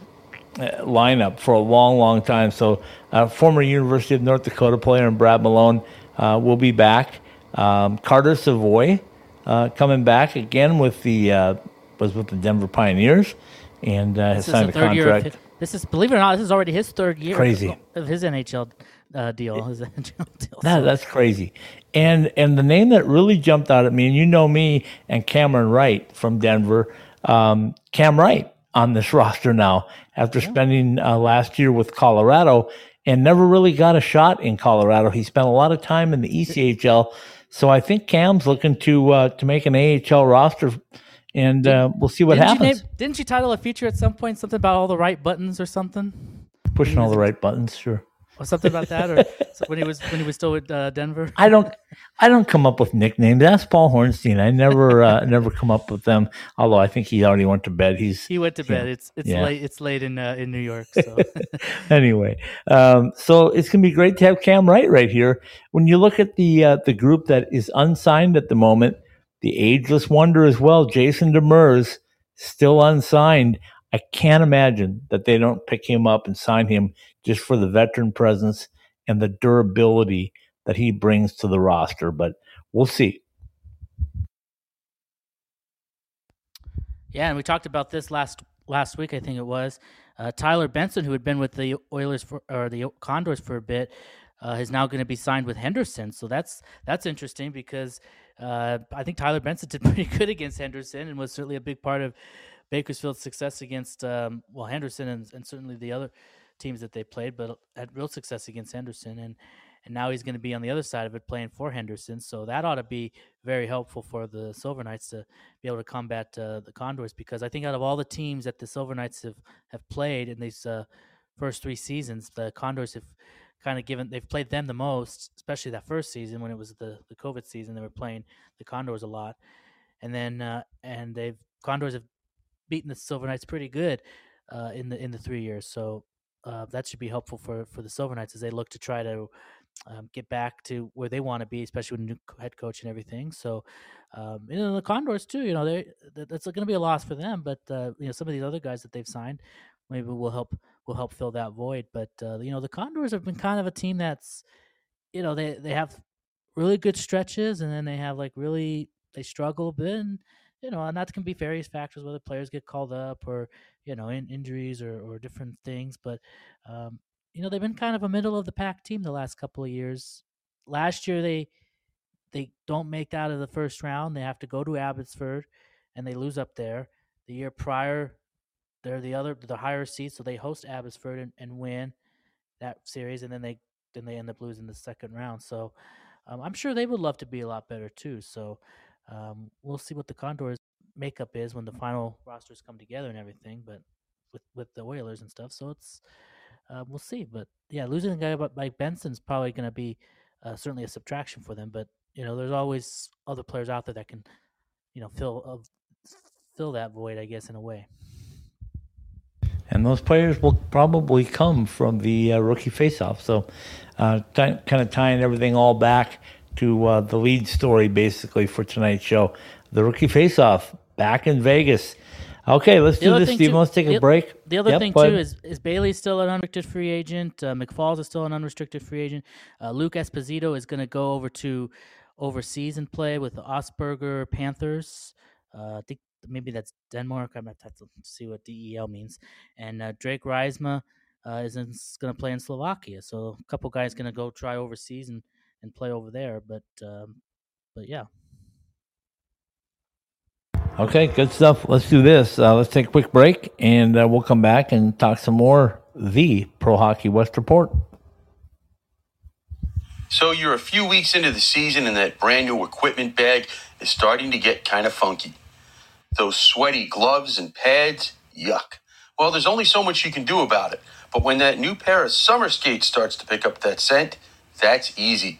lineup for a long, long time. So, uh, former University of North Dakota player and Brad Malone uh, will be back. Um, Carter Savoie uh, coming back again with the uh, was with the Denver Pioneers and uh, has signed a third year. Of contract. his, this is believe it or not, this is already his third year. Crazy. of his NHL uh, deal. His NHL deal. That, So- that's crazy. And and the name that really jumped out at me, and you know me and Cameron Wright from Denver, um, Cam Wright on this roster now after spending uh, last year with Colorado and never really got a shot in Colorado. He spent a lot of time in the ECHL, so I think Cam's looking to uh, to make an AHL roster, and uh, we'll see what didn't happens. You name, didn't you title a feature at some point something about all the right buttons or something? Pushing all the right buttons, sure. Or something about that, or when he was when he was still with uh, Denver. I don't I don't come up with nicknames. That's Paul Hornstein. I never uh, never come up with them. Although I think he already went to bed. He's He went to bed. It's it's Yeah. late. It's late in uh, in New York. So anyway. Um, so it's gonna be great to have Cam Wright right here. When you look at the uh, the group that is unsigned at the moment, the ageless wonder as well, Jason Demers, still unsigned. I can't imagine that they don't pick him up and sign him just for the veteran presence and the durability that he brings to the roster. But we'll see. yeah, and we talked about this last last week. I think it was uh, Tyler Benson, who had been with the Oilers for, or the Condors for a bit, uh, is now going to be signed with Henderson. So that's that's interesting because uh, I think Tyler Benson did pretty good against Henderson and was certainly a big part of Bakersfield's success against um, well Henderson and, and certainly the other teams that they played, but had real success against Henderson and. And now he's going to be on the other side of it playing for Henderson. So that ought to be very helpful for the Silver Knights to be able to combat uh, the Condors because I think out of all the teams that the Silver Knights have, have played in these uh, first three seasons, the Condors have kind of given they've played them the most, especially that first season when it was the the COVID season. They were playing the Condors a lot, and then uh, and they've Condors have beaten the Silver Knights pretty good uh, in the in the three years. So uh, that should be helpful for for the Silver Knights as they look to try to um, get back to where they want to be, especially with new head coach and everything. So, um, you know, the Condors too. You know, they that, that's going to be a loss for them. But uh, you know, some of these other guys that they've signed maybe will help will help fill that void. But uh, you know, the Condors have been kind of a team that's, you know, they they have really good stretches, and then they have like really they struggle a bit. And, you know, and that can be various factors, whether players get called up or you know, in, injuries or, or different things. But um, you know, they've been kind of a middle of the pack team the last couple of years. Last year they they don't make out of the first round. They have to go to Abbotsford and they lose up there. The year prior, they're the other the higher seed, so they host Abbotsford and, and win that series, and then they then they end up losing the second round. So um, I'm sure they would love to be a lot better too. So um, we'll see what the Condors makeup is when the final rosters come together and everything. But with with the Oilers and stuff, so it's uh, we'll see. But yeah, losing a guy like Benson's probably going to be uh, certainly a subtraction for them. But you know, there's always other players out there that can, you know, fill uh, fill that void, I guess, in a way. and those players will probably come from the uh, rookie faceoff. So, uh, ti- kind of tying everything all back to uh, the lead story, basically for tonight's show, the rookie faceoff back in Vegas. Okay, let's The do this, too- Let's take the- a break. The other Yep, thing too is is Bailey's still an unrestricted free agent. Uh, McFalls is still an unrestricted free agent. Uh, Luke Esposito is going to go over to overseas and play with the Augsburger Panthers. Uh, I think maybe that's Denmark. I'm gonna have to see what DEL means. And uh, Drake Reisma uh, is going to play in Slovakia. So a couple guys going to go try overseas and, and play over there. But um, but yeah. Okay, good stuff. Let's do this. Uh, let's take a quick break, and uh, we'll come back and talk some more. The Pro Hockey West Report. So you're a few weeks into the season, and that brand new equipment bag is starting to get kind of funky. Those sweaty gloves and pads, yuck. Well, there's only so much you can do about it. But when that new pair of summer skates starts to pick up that scent, that's easy.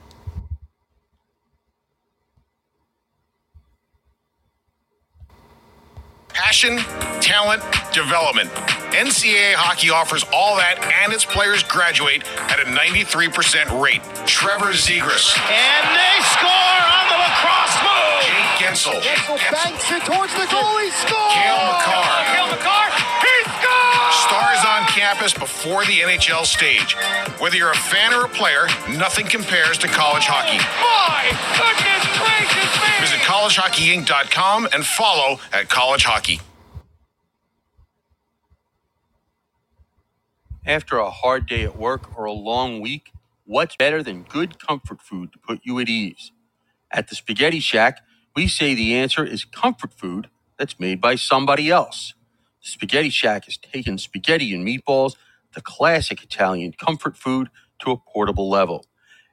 Passion, talent, development. NCAA hockey offers all that, and its players graduate at a 93% rate. Trevor Zegras. And they score on the lacrosse move. Jake Guentzel. Guentzel banks it towards the goal. He scores. Cale Makar. Cale Makar. Campus before the NHL stage. Whether you're a fan or a player, nothing compares to college hockey. My goodness gracious me. Visit collegehockeyinc.com and follow at College Hockey. After a hard day at work or a long week, what's better than good comfort food to put you at ease? At the Spaghetti Shack, we say the answer is comfort food that's made by somebody else. Spaghetti Shack has taken spaghetti and meatballs, the classic Italian comfort food, to a portable level.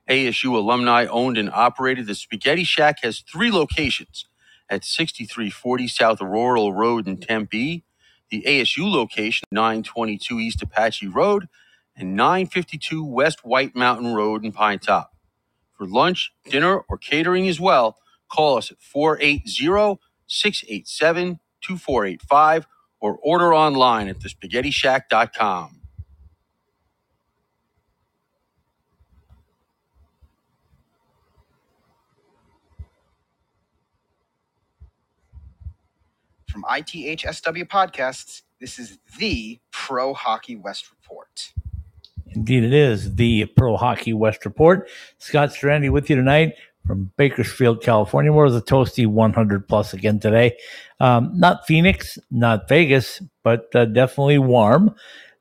ASU alumni owned and operated, the Spaghetti Shack has three locations at 6340 South Rural Road in Tempe, the ASU location, 922 East Apache Road, and 952 West White Mountain Road in Pinetop. For lunch, dinner, or catering as well, call us at 480 687 2485 or order online at thespaghettishack.com. From ITHSW Podcasts, this is the Pro Hockey West Report. Indeed, it is the Pro Hockey West Report. Scott Strandy with you tonight from Bakersfield, California. Where was a toasty 100 plus again today? Um, not Phoenix, not Vegas, but uh, definitely warm.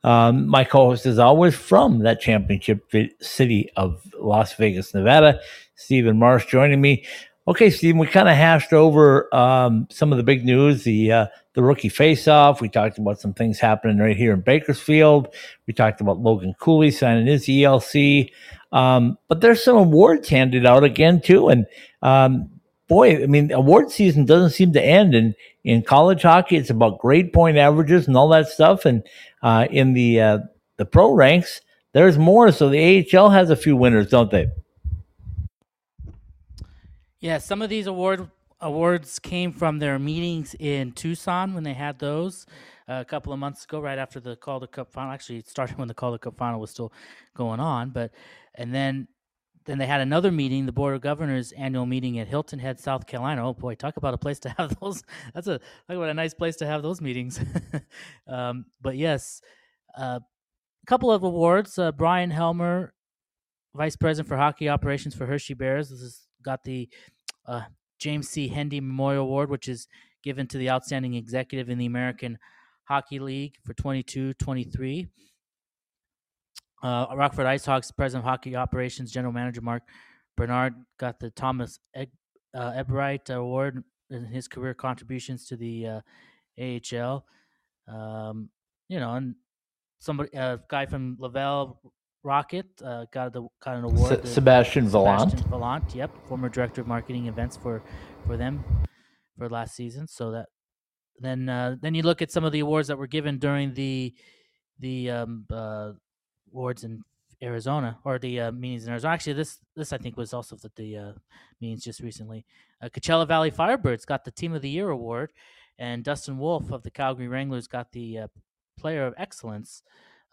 Um, my co-host is always from that championship city of Las Vegas, Nevada. Steven Marsh joining me. Okay, Steven, we kind of hashed over um, some of the big news, the uh, the rookie face-off. We talked about some things happening right here in Bakersfield. We talked about Logan Cooley signing his ELC. Um, but there's some awards handed out again too, and um, boy, I mean, award season doesn't seem to end. And in college hockey, it's about grade point averages and all that stuff. And uh, in the uh, the pro ranks, there's more. So the AHL has a few winners, don't they? Yeah, some of these award awards came from their meetings in Tucson when they had those uh, a couple of months ago, right after the Calder Cup final. Actually, it started when the Calder Cup final was still going on, but and then then they had another meeting, the Board of Governors annual meeting at Hilton Head, South Carolina. Oh boy, talk about a place to have those. That's a talk about a nice place to have those meetings. um, but yes, uh, a couple of awards. Uh, Bryan Helmer, Vice President for Hockey Operations for Hershey Bears. This is got the uh, James C. Hendy Memorial Award, which is given to the outstanding executive in the American Hockey League for 22 23. Uh, Rockford IceHogs President of Hockey Operations General Manager Mark Bernard got the Thomas Eg- uh, Ebright Award in his career contributions to the uh, AHL. Um, you know, and somebody, a uh, guy from Laval Rocket uh, got the got an award. Se- Sebastian Vallant. Sebastian Vallant, yep, former director of marketing events for for them for last season. So that then uh, then you look at some of the awards that were given during the the um, uh, awards in Arizona or the uh, meetings in Arizona. Actually, this this I think was also the, the uh, meetings just recently. uh, Coachella Valley Firebirds got the Team of the Year award, and Dustin Wolf of the Calgary Wranglers got the uh, Player of Excellence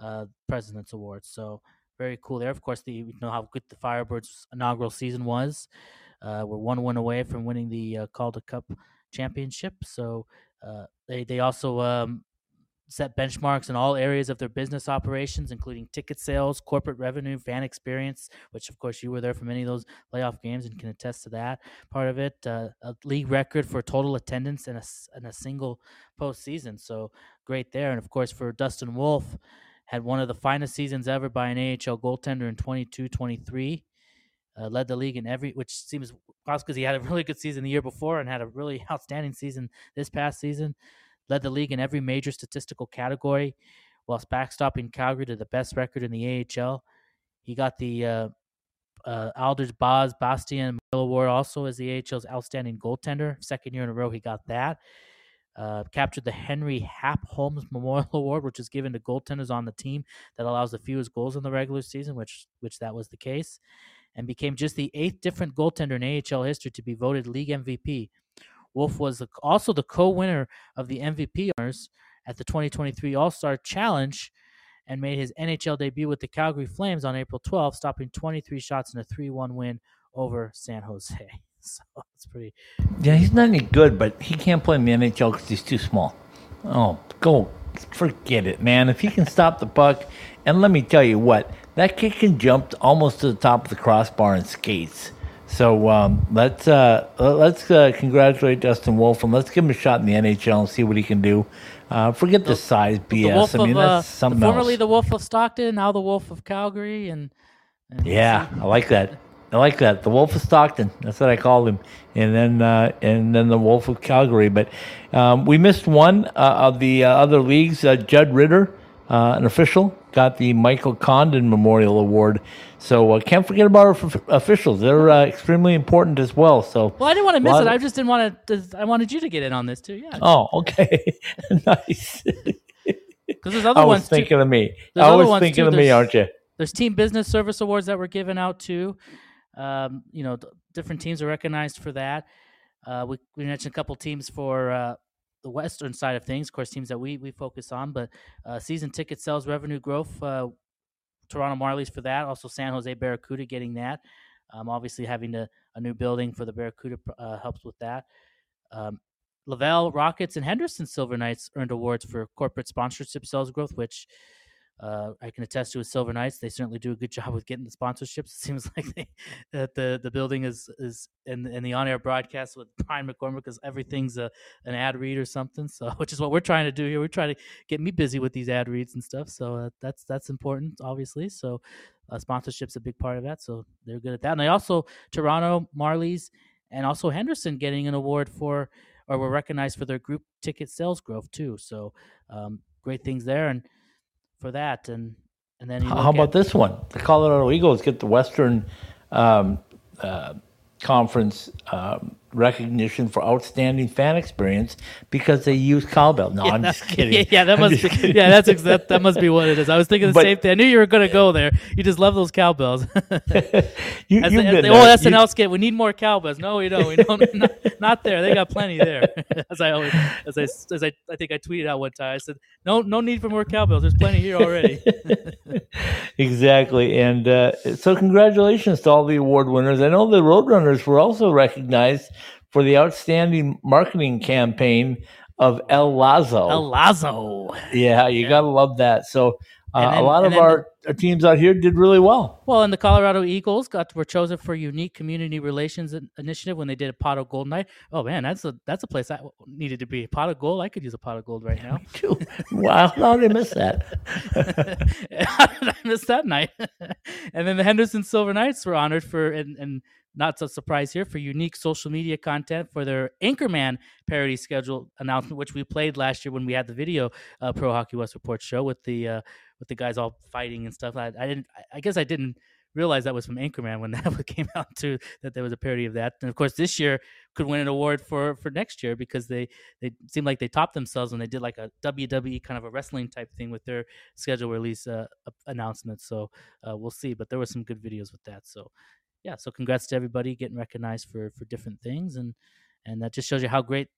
uh, President's Award. So very cool there. Of course, the, you know how good the Firebirds' inaugural season was. Uh, we're one win away from winning the Calder Cup championship. So they they also um, set benchmarks in all areas of their business operations, including ticket sales, corporate revenue, fan experience, which of course you were there for many of those playoff games and can attest to that part of it. Uh, a league record for total attendance in a, in a single postseason. So great there. And of course, for Dustin Wolf, had one of the finest seasons ever by an AHL goaltender in 22 23. Uh, led the league in every, which seems because he had a really good season the year before and had a really outstanding season this past season led the league in every major statistical category, whilst backstopping Calgary to the best record in the AHL. He got the uh, uh, Aldege Baz Bastien Award also as the AHL's outstanding goaltender. Second year in a row, he got that. Uh, captured the Henry Hap Holmes Memorial Award, which is given to goaltenders on the team that allows the fewest goals in the regular season, which which that was the case, and became just the eighth different goaltender in AHL history to be voted league MVP. Wolf was the, also the co-winner of the MVP honors at the 2023 All-Star Challenge and made his NHL debut with the Calgary Flames on April 12, stopping 23 shots in a 3-1 win over San Jose. So it's pretty. Yeah, he's not any good, but he can't play in the NHL because he's too small. Oh, go forget it, man. If he can stop the puck, and let me tell you what, that kid can jump almost to the top of the crossbar and skates. So um, let's uh, let's uh, congratulate Dustin Wolf and let's give him a shot in the NHL and see what he can do. Uh, forget the size BS. Wolf I mean, of, uh, that's something the, formerly else. the Wolf of Stockton, now the Wolf of Calgary, and, and Yeah, I like that. I like that. The Wolf of Stockton. That's what I called him. And then uh, and then the Wolf of Calgary. But um, we missed one uh, of the uh, other leagues. Uh, Judd Ritter, uh, an official, got the Michael Condon Memorial Award. So uh, can't forget about our f- officials. They're uh, extremely important as well. So Well, I didn't want to miss it. of- I just didn't want to. I wanted you to get in on this too. Yeah, oh, okay, nice. because there's other I was ones too. thinking of me. There's I was thinking too. of me, aren't you? There's team business service awards that were given out too. Um, you know, different teams are recognized for that. Uh, we we mentioned a couple teams for uh, the western side of things, of course, teams that we we focus on. But uh, season ticket sales revenue growth, uh, Toronto Marlies for that. Also, San Jose Barracuda getting that. Um, obviously, having a, a new building for the Barracuda uh, helps with that. Um, Laval Rockets and Henderson Silver Knights earned awards for corporate sponsorship sales growth, which uh, I can attest to with Silver Knights. They certainly do a good job with getting the sponsorships. It seems like they, that the the building is is and and the on air broadcast with Brian McCormick because everything's a an ad read or something. So which is what we're trying to do here. We're trying to get me busy with these ad reads and stuff. So uh, that's that's important, obviously. So uh, sponsorship's a big part of that. So they're good at that. And they also Toronto Marlies and also Henderson getting an award for or were recognized for their group ticket sales growth too. So um, great things there and for that and and then you How how about at- this one? The Colorado Eagles get the Western um, uh, Conference um, recognition for outstanding fan experience because they use cowbell. No, I'm just kidding. Yeah, yeah, that must be. Yeah, that's ex- that, that must be what it is. I was thinking the But- same thing. I knew you were going to go there. You just love those cowbells. You, As as been the there. old You- SNL skit, we need more cowbells. No, we don't. We don't. not, not there. They got plenty there. as I always, as I, as I, I think I tweeted out one time. I said, no, no need for more cowbells. There's plenty here already. exactly. And uh, so, congratulations to all the award winners. I know the Roadrunners were also recognized for the outstanding marketing campaign of El Lazo. El Lazo. yeah, you gotta love that. So, uh, then- a lot of our, our teams out here did really well. Well, and the Colorado Eagles got were chosen for unique community relations initiative when they did a pot of gold night. Oh man, that's a that's a place I needed to be. A pot of gold. I could use a pot of gold right now. Wow, how did I miss that? How did I miss that night? and then the Henderson Silver Knights were honored for, and, and not so surprise here, for unique social media content for their Anchorman parody schedule announcement, which we played last year when we had the video uh, Pro Hockey West Report show with the uh, with the guys all fighting and stuff. I, I didn't. I- guess I didn't realize that was from Anchorman when that came out too. That there was a parody of that. And of course, this year could win an award for for next year because they they seemed like they topped themselves when they did like a WWE kind of a wrestling type thing with their schedule release uh, a- announcements. So uh, we'll see. But there were some good videos with that. So yeah, so congrats to everybody getting recognized for for different things, and and that just shows you how great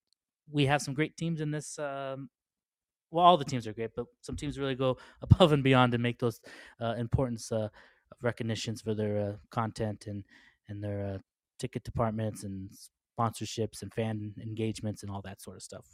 we have some great teams in this. Um, well, all the teams are great, but some teams really go above and beyond to make those uh, importance uh, of recognitions for their uh, content and and their uh, ticket departments and sponsorships and fan engagements and all that sort of stuff.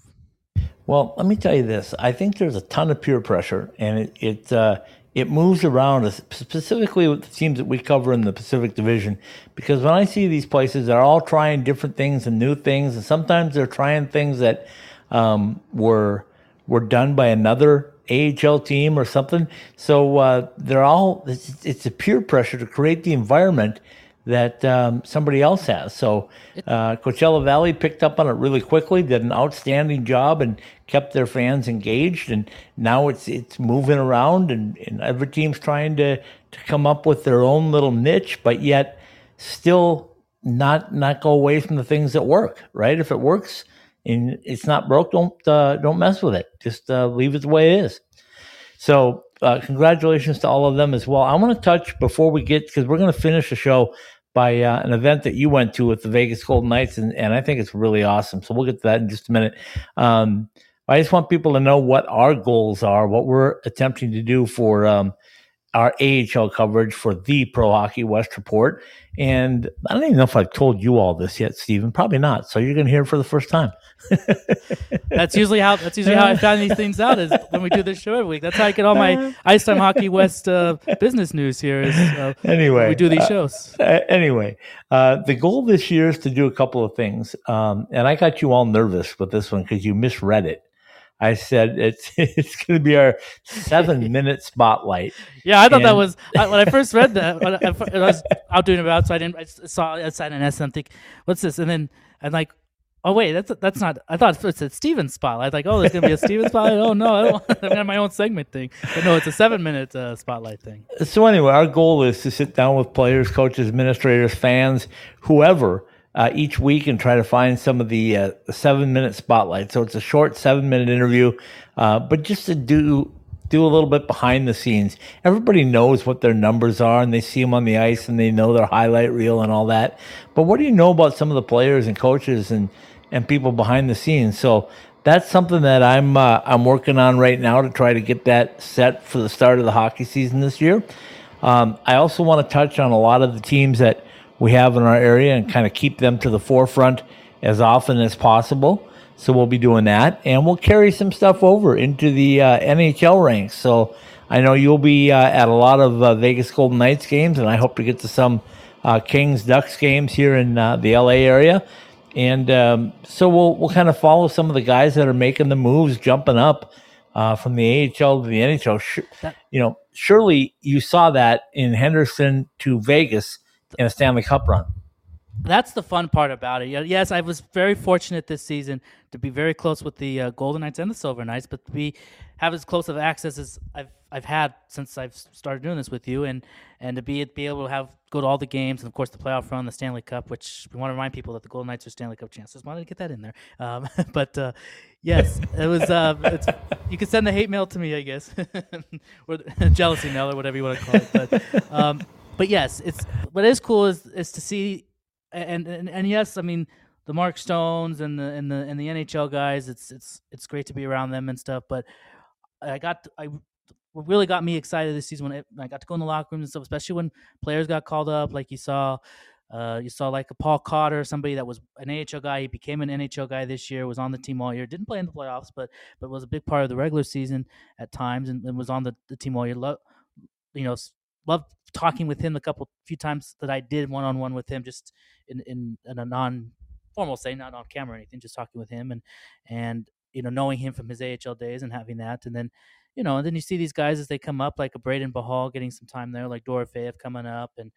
Well, let me tell you this. I think there's a ton of peer pressure, and it it uh, it moves around us, specifically with the teams that we cover in the Pacific Division. Because when I see these places, they're all trying different things and new things, and sometimes they're trying things that um, were were done by another AHL team or something. So uh, they're all it's, it's a peer pressure to create the environment that um, somebody else has. So uh, Coachella Valley picked up on it really quickly, did an outstanding job, and kept their fans engaged. And now it's it's moving around, and, and every team's trying to to come up with their own little niche, but yet still not not go away from the things that work. Right? If it works and it's not broke, don't uh, don't mess with it. Just uh, leave it the way it is. So uh, congratulations to all of them as well. I want to touch before we get because we're going to finish the show by uh, an event that you went to with the Vegas Golden Knights, and, and I think it's really awesome. So we'll get to that in just a minute. Um, I just want people to know what our goals are, what we're attempting to do for um, our AHL coverage for the Pro Hockey West Report. And I don't even know if I've told you all this yet, Steven. Probably not. So you're going to hear it for the first time. that's usually how that's usually how I found these things out is when we do this show every week. That's how I get all my Ice Time Hockey West uh, business news here. Is, uh, anyway, we do these shows. Uh, anyway, uh, the goal this year is to do a couple of things, um, and I got you all nervous with this one because you misread it. I said it's it's going to be our seven minute spotlight. Yeah, I thought and that was I, when I first read that. When I, I, was out doing about, so I didn't. I saw said an S, and I'm thinking, what's this? And then I'm like, oh wait, that's that's not. I thought it said Steven spotlight. Like, oh, there's going to be a Steven spotlight. Oh no, I don't, I've got my own segment thing. But no, it's a seven minute uh, spotlight thing. So anyway, our goal is to sit down with players, coaches, administrators, fans, whoever uh, each week and try to find some of the, uh, seven minute spotlight. So it's a short seven minute interview, uh, but just to do do a little bit behind the scenes. Everybody knows what their numbers are and they see them on the ice and they know their highlight reel and all that. But what do you know about some of the players and coaches and and people behind the scenes? So that's something that I'm uh, I'm working on right now to try to get that set for the start of the hockey season this year. Um, I also want to touch on a lot of the teams that we have in our area and kind of keep them to the forefront as often as possible. So we'll be doing that, and we'll carry some stuff over into the uh, NHL ranks. So I know you'll be uh, at a lot of uh, Vegas Golden Knights games, and I hope to get to some uh, Kings Ducks games here in uh, the LA area. And um, so we'll we'll kind of follow some of the guys that are making the moves, jumping up uh, from the AHL to the NHL. you know, surely you saw that in Henderson to Vegas in a Stanley Cup run. That's the fun part about it. Yes, I was very fortunate this season to be very close with the uh, Golden Knights and the Silver Knights, but to be have as close of access as I've I've had since I've started doing this with you, and and to be be able to have go to all the games and of course the playoff run, the Stanley Cup, which we want to remind people that the Golden Knights are Stanley Cup chances. Wanted to get that in there, um, but uh, yes, it was. Uh, you can send the hate mail to me, I guess, or jealousy mail or whatever you want to call it, but. Um, but yes, it's what is cool is is to see, and and, and yes, I mean the Mark Stones and the and the and the NHL guys. It's it's it's great to be around them and stuff. But I got I what really got me excited this season when I got to go in the locker rooms and stuff, especially when players got called up, like you saw. Uh, you saw like a Paul Cotter, somebody that was an AHL guy. He became an NHL guy this year. Was on the team all year. Didn't play in the playoffs, but but was a big part of the regular season at times, and, and was on the, the team all year. Lo- you know, loved talking with him a couple few times that I did one on one with him, just in, in, in a non formal say, not on camera or anything, just talking with him and and you know knowing him from his AHL days and having that, and then you know, and then you see these guys as they come up, like a Brayden Pachal getting some time there, like Dorofeyev coming up, and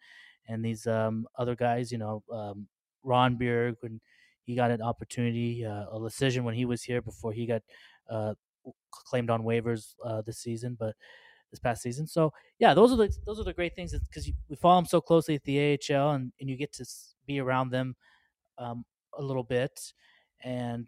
and these um, other guys, you know, um, Rondbjerg when he got an opportunity, uh, a decision when he was here before he got uh, claimed on waivers uh, this season, but this past season. So yeah, those are the those are the great things because we follow them so closely at the AHL, and, and you get to be around them um, a little bit, and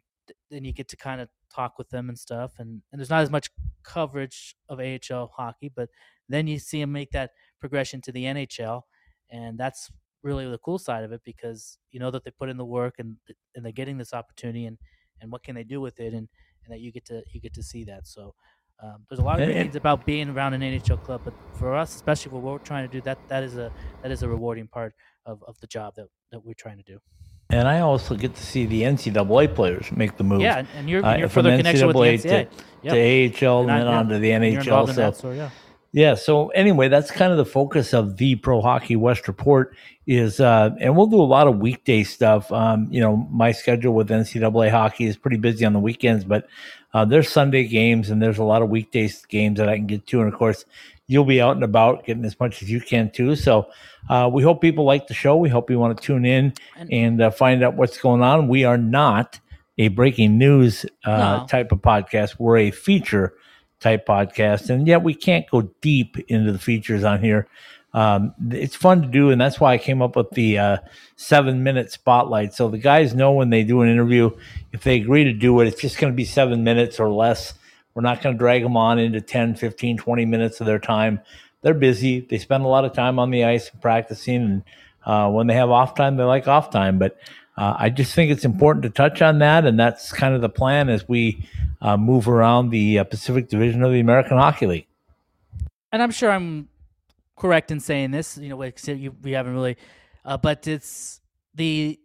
then you get to kind of talk with them and stuff. And, and there's not as much coverage of AHL hockey, but then you see them make that progression to the NHL, and that's really the cool side of it because you know that they put in the work and and they're getting this opportunity and and what can they do with it and and that you get to you get to see that so um, there's a lot of And- great things about being around an NHL club but for us especially what we're trying to do that that is a that is a rewarding part of, of the job that that we're trying to do And I also get to see the NCAA players make the move. yeah and, and you're, and you're from further connection with the NCAA NCAA to- Yep. to AHL and I- then on to the NHL. so yeah Yeah. So anyway, that's kind of the focus of the Pro Hockey West report is, uh, and we'll do a lot of weekday stuff. Um, you know, my schedule with NCAA hockey is pretty busy on the weekends, but uh, there's Sunday games and there's a lot of weekday games that I can get to. And of course, you'll be out and about getting as much as you can too. So uh, we hope people like the show. We hope you want to tune in And- uh, find out what's going on. We are not a breaking news uh, No. type of podcast. We're a feature type podcast, and yet we can't go deep into the features on here. Um, it's fun to do, and that's why I came up with the uh, seven minute spotlight. So the guys know when they do an interview, if they agree to do it, it's just going to be seven minutes or less. We're not going to drag them on into 10, 15, 20 minutes of their time. They're busy. They spend a lot of time on the ice practicing, and uh, when they have off time, they like off time. But uh, I just think it's important to touch on that, and that's kind of the plan as we uh, move around the uh, Pacific Division of the American Hockey League. and I'm sure I'm correct in saying this. You know, you, we haven't really, uh, but it's the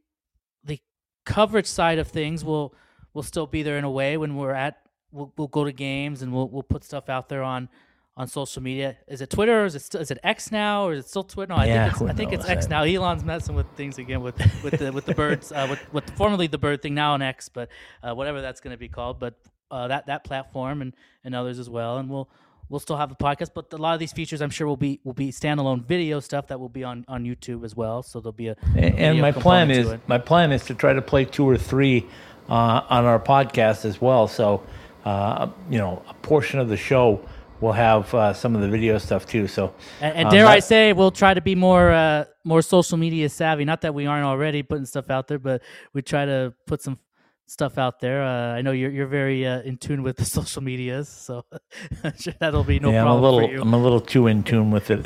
the coverage side of things will will still be there in a way when we're at. We'll, we'll go to games and we'll we'll put stuff out there on on social media. Is it Twitter? Or is it still, is it X now or is it still Twitter? No, I Yeah, think it's I think it's? X now. Elon's messing with things again with with the with the birds uh, with with formerly the bird thing now on X, but uh, whatever that's going to be called. But uh, that that platform and and others as well, and we'll we'll still have a podcast. But a lot of these features, I'm sure, will be will be standalone video stuff that will be on on YouTube as well. So there'll be a And, and my plan is it. my plan is to try to play two or three uh, on our podcast as well. So uh, you know, a portion of the show will have uh, some of the video stuff too. So And, and um, dare I say, we'll try to be more uh, more social media savvy. Not that we aren't already putting stuff out there, but we try to put some stuff out there. Uh, I know you're you're very uh, in tune with the social medias, so sure that'll be no yeah, I'm a problem little for you. I'm a little too in tune with it.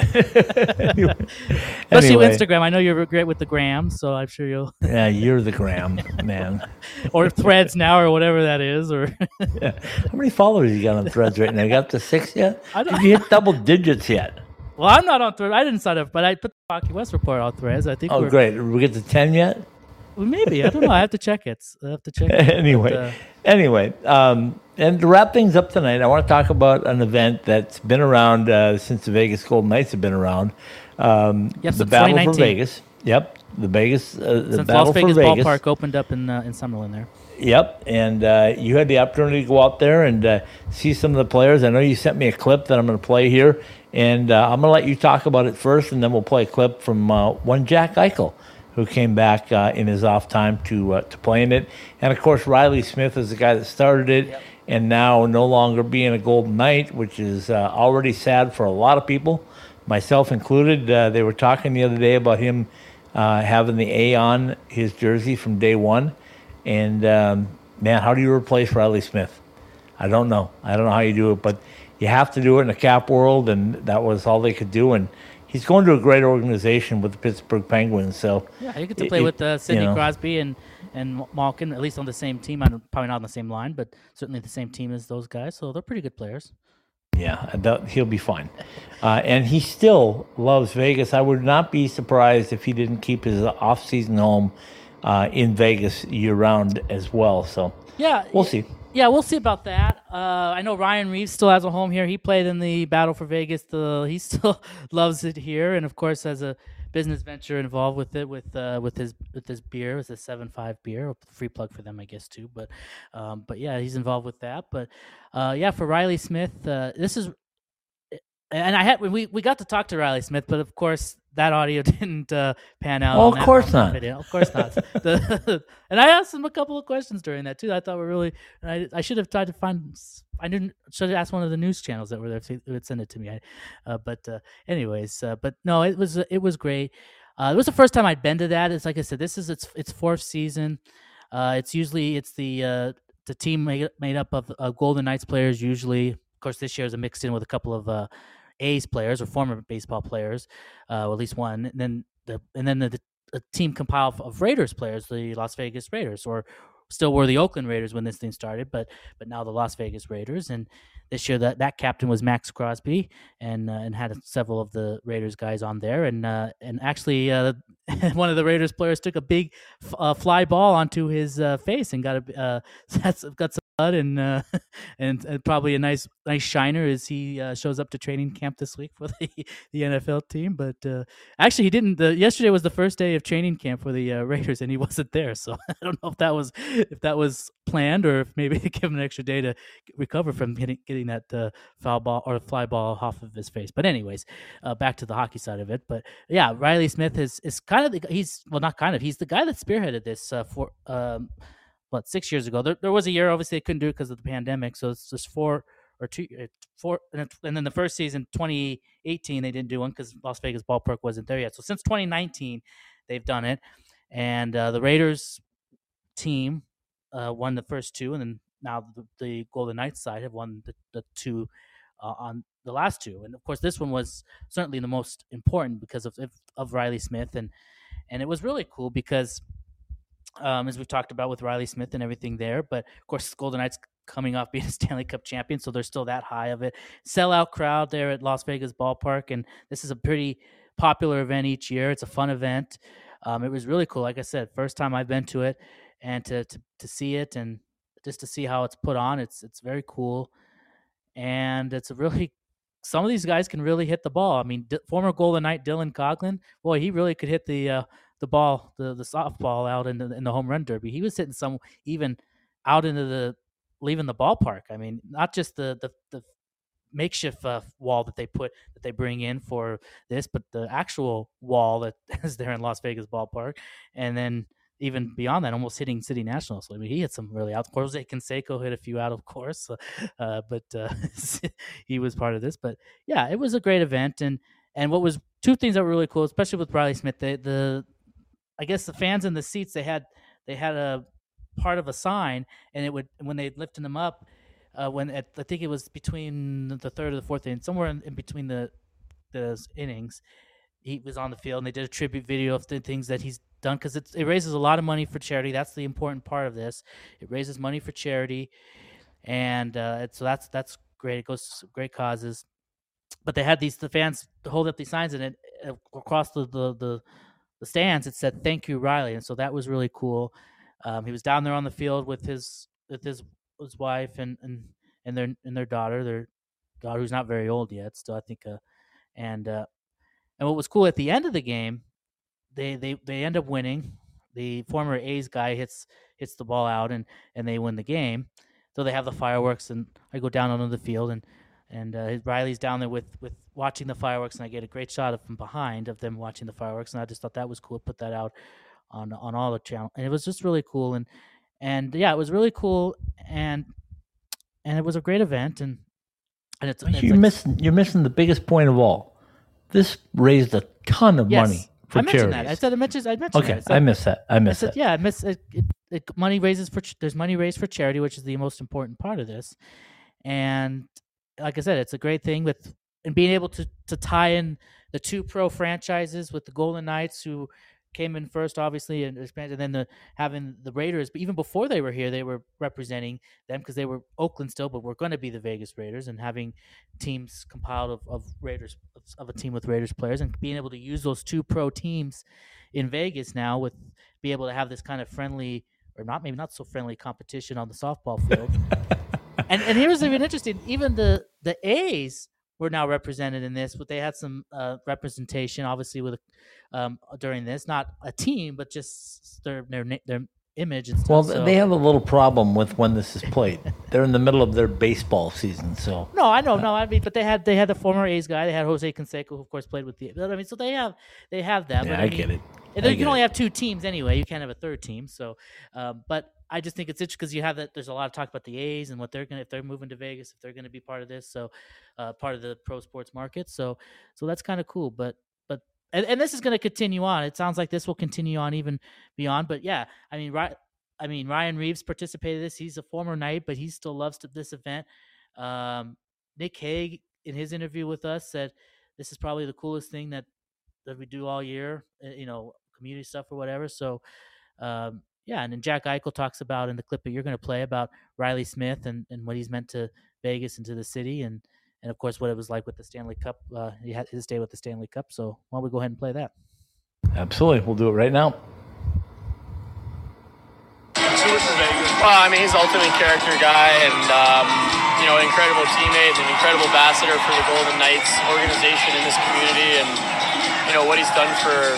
anyway, Especially anyway, Instagram. I know you're great with the gram, so I'm sure you'll Yeah, you're the gram man. or Threads now or whatever that is. Or Yeah. How many followers you got on Threads right now? You got to six yet? I don't- Did you hit double digits yet? well, I'm not on Threads. I didn't sign up, but I put the Rocky West report on Threads. I think. Oh, we're, great. Did we get to ten yet? Maybe I don't know. I have to check it. I have to check. it. anyway, But, uh, anyway, um, and to wrap things up tonight, I want to talk about an event that's been around uh, since the Vegas Golden Knights have been around. Um, Yep, the Battle for Vegas. Yep, the Vegas, uh, the since Battle Las Vegas for Vegas. ballpark opened up in uh, in Summerlin there. Yep, and uh, you had the opportunity to go out there and uh, see some of the players. I know you sent me a clip that I'm going to play here, and uh, I'm going to let you talk about it first, and then we'll play a clip from uh, one Jack Eichel, who came back uh, in his off time to uh, to play in it, and of course Reilly Smith is the guy that started it, and now no longer being a Golden Knight, which is uh, already sad for a lot of people, myself included. Uh, they were talking the other day about him uh, having the A on his jersey from day one. And um, man, how do you replace Reilly Smith? I don't know. I don't know how you do it, but you have to do it in the cap world, and that was all they could do. And he's going to a great organization with the Pittsburgh Penguins. So Yeah, you get to play it- with uh, Sidney you know. Crosby and and Malkin, at least on the same team. I don't, probably not on the same line, but certainly the same team as those guys. So they're pretty good players. Yeah, he'll be fine. Uh, and he still loves Vegas. I would not be surprised if he didn't keep his off-season home uh, in Vegas year-round as well. So Yeah, we'll see. Yeah, we'll see about that. Uh, I know Ryan Reaves still has a home here. He played in the Battle for Vegas. The he still loves it here, and of course has a business venture involved with it with uh, with his with his beer, with his seven five beer. Free plug for them, I guess too. But um, but yeah, he's involved with that. But uh, yeah, for Reilly Smith, uh, this is. And I had we we got to talk to Reilly Smith, but of course that audio didn't uh, pan out. On of course not. Of course not. The- and I asked him a couple of questions during that too. I thought we were really. And I I should have tried to find. I didn't. Should have asked one of the news channels that were there. If would send it to me. I, uh, but uh, anyways, uh, but no, it was it was great. Uh, it was the first time I'd been to that. It's like I said, this is its its fourth season. Uh, it's usually it's the uh, the team made, made up of uh, Golden Knights players. Usually, of course, this year is a mixed in with a couple of uh, A's players or former baseball players, uh, at least one. And then the and then the, the team compiled of Raiders players, the Las Vegas Raiders, or still were the Oakland Raiders when this thing started, but but now the Las Vegas Raiders. And this year that that captain was Maxx Crosby, and uh, and had several of the Raiders guys on there, and uh, and actually uh, one of the Raiders players took a big f- uh, fly ball onto his uh, face and got a uh, that's got some and, uh, and and probably a nice nice shiner as he uh, shows up to training camp this week for the, the NFL team. But uh, actually, he didn't. The, yesterday was the first day of training camp for the uh, Raiders, and he wasn't there. So I don't know if that was if that was planned or if maybe they give him an extra day to recover from getting getting that uh, foul ball or fly ball off of his face. But anyways, uh, back to the hockey side of it. But yeah, Reilly Smith is is kind of the, he's well not kind of he's the guy that spearheaded this uh, for. Um, what six years ago? There, there was a year obviously they couldn't do it because of the pandemic. So it's just four or two, uh, four, and then- the first season, 2018, they didn't do one because Las Vegas ballpark wasn't there yet. So since 2019, they've done it, and uh, the Raiders team uh, won the first two, and then now the, the Golden Knights side have won the, the two uh, on the last two, and of course this one was certainly the most important because of, of Reilly Smith, and and it was really cool because um, as we've talked about with Reilly Smith and everything there. But of course, Golden Knights coming off being a Stanley Cup champion, so they're still that high of it. Sellout crowd there at Las Vegas ballpark, and this is a pretty popular event each year. It's a fun event. Um, it was really cool. Like I said, first time I've been to it, and to, to to see it and just to see how it's put on, it's it's very cool, and it's a really some of these guys can really hit the ball. I mean, D- former Golden Knight Dylan Coghlan, boy, he really could hit the uh, the ball, the the softball out in the in the home run derby. He was hitting some even out into the leaving the ballpark. I mean, not just the the, the makeshift uh, wall that they put that they bring in for this, but the actual wall that is there in Las Vegas ballpark, and then even beyond that, almost hitting City National. So I mean, he hit some really out. Jose Canseco hit a few out, of course, uh, but uh, he was part of this. But yeah, it was a great event, and and what was two things that were really cool, especially with Reilly Smith, the I guess the fans in the seats they had they had a part of a sign, and it would when they lifted them up. Uh, when at, I think it was between the third or the fourth inning, somewhere in, in between the the innings, he was on the field, and they did a tribute video of the things that he's done because it raises a lot of money for charity. That's the important part of this. It raises money for charity, and uh, it, so that's that's great. It goes to great causes. But they had these the fans hold up these signs, and it uh, across the the the, the stands it said "Thank you, Reilly," and so that was really cool. Um, he was down there on the field with his with his his wife and and and their and their daughter, their daughter who's not very old yet, still I think. Uh, and uh, and what was cool at the end of the game, they they they end up winning. The former A's guy hits hits the ball out and and they win the game. So they have the fireworks and I go down onto the field and and uh, Reilly's down there with with watching the fireworks and I get a great shot of from behind of them watching the fireworks and I just thought that was cool. Put that out on on all the channel and it was just really cool and and yeah it was really cool and and it was a great event and and it's, it's You're like- missing. You're missing the biggest point of all. This raised a ton of yes, money for I mentioned charities. that I said I mentioned I mentioned okay, that. said- I missed that. I I missed that. yeah, I miss it, it, it, money raises for there's money raised for charity, which is the most important part of this. And like I said, it's a great thing with and being able to to tie in the two pro franchises with the Golden Knights who came in first, obviously, and expanded, and then the having the Raiders. But even before they were here, they were representing them because they were Oakland still, but we're going to be the Vegas Raiders, and having teams compiled of, of Raiders of a team with Raiders players, and being able to use those two pro teams in Vegas now with be able to have this kind of friendly or not maybe not so friendly competition on the softball field. and and here's even interesting, even the the A's were now represented in this, but they had some uh, representation, obviously, with um, during this, not a team, but just their their their image and stuff. Well, so- they have a little problem with when this is played. They're in the middle of their baseball season, so No, I know, no, I mean, but they had they had the former A's guy. They had Jose Canseco, who of course played with the. But I mean, so they have they have that. yeah, but I, I, mean, get it. I you get can only it. have two teams anyway. You can't have a third team. So, um, but I just think it's interesting because you have that. There's a lot of talk about the A's and what they're gonna if they're moving to Vegas, if they're gonna be part of this. So, uh, part of the pro sports market. So, so that's kind of cool. But but and, and this is gonna continue on. It sounds like this will continue on even beyond. But yeah, I mean, right. I mean, Ryan Reaves participated in this. He's a former knight, but he still loves to, this event. Um, Nick Hague, in his interview with us, said this is probably the coolest thing that that we do all year, uh, you know, community stuff or whatever. So, um, yeah, and then Jack Eichel talks about in the clip that you're going to play about Reilly Smith and, and what he's meant to Vegas and to the city, and and of course what it was like with the Stanley Cup. Uh, he had his day with the Stanley Cup. So why don't we go ahead and play that? Absolutely, we'll do it right now. Well, I mean, he's an ultimate character guy and, um, you know, an incredible teammate and an incredible ambassador for the Golden Knights organization in this community. And, you know, what he's done for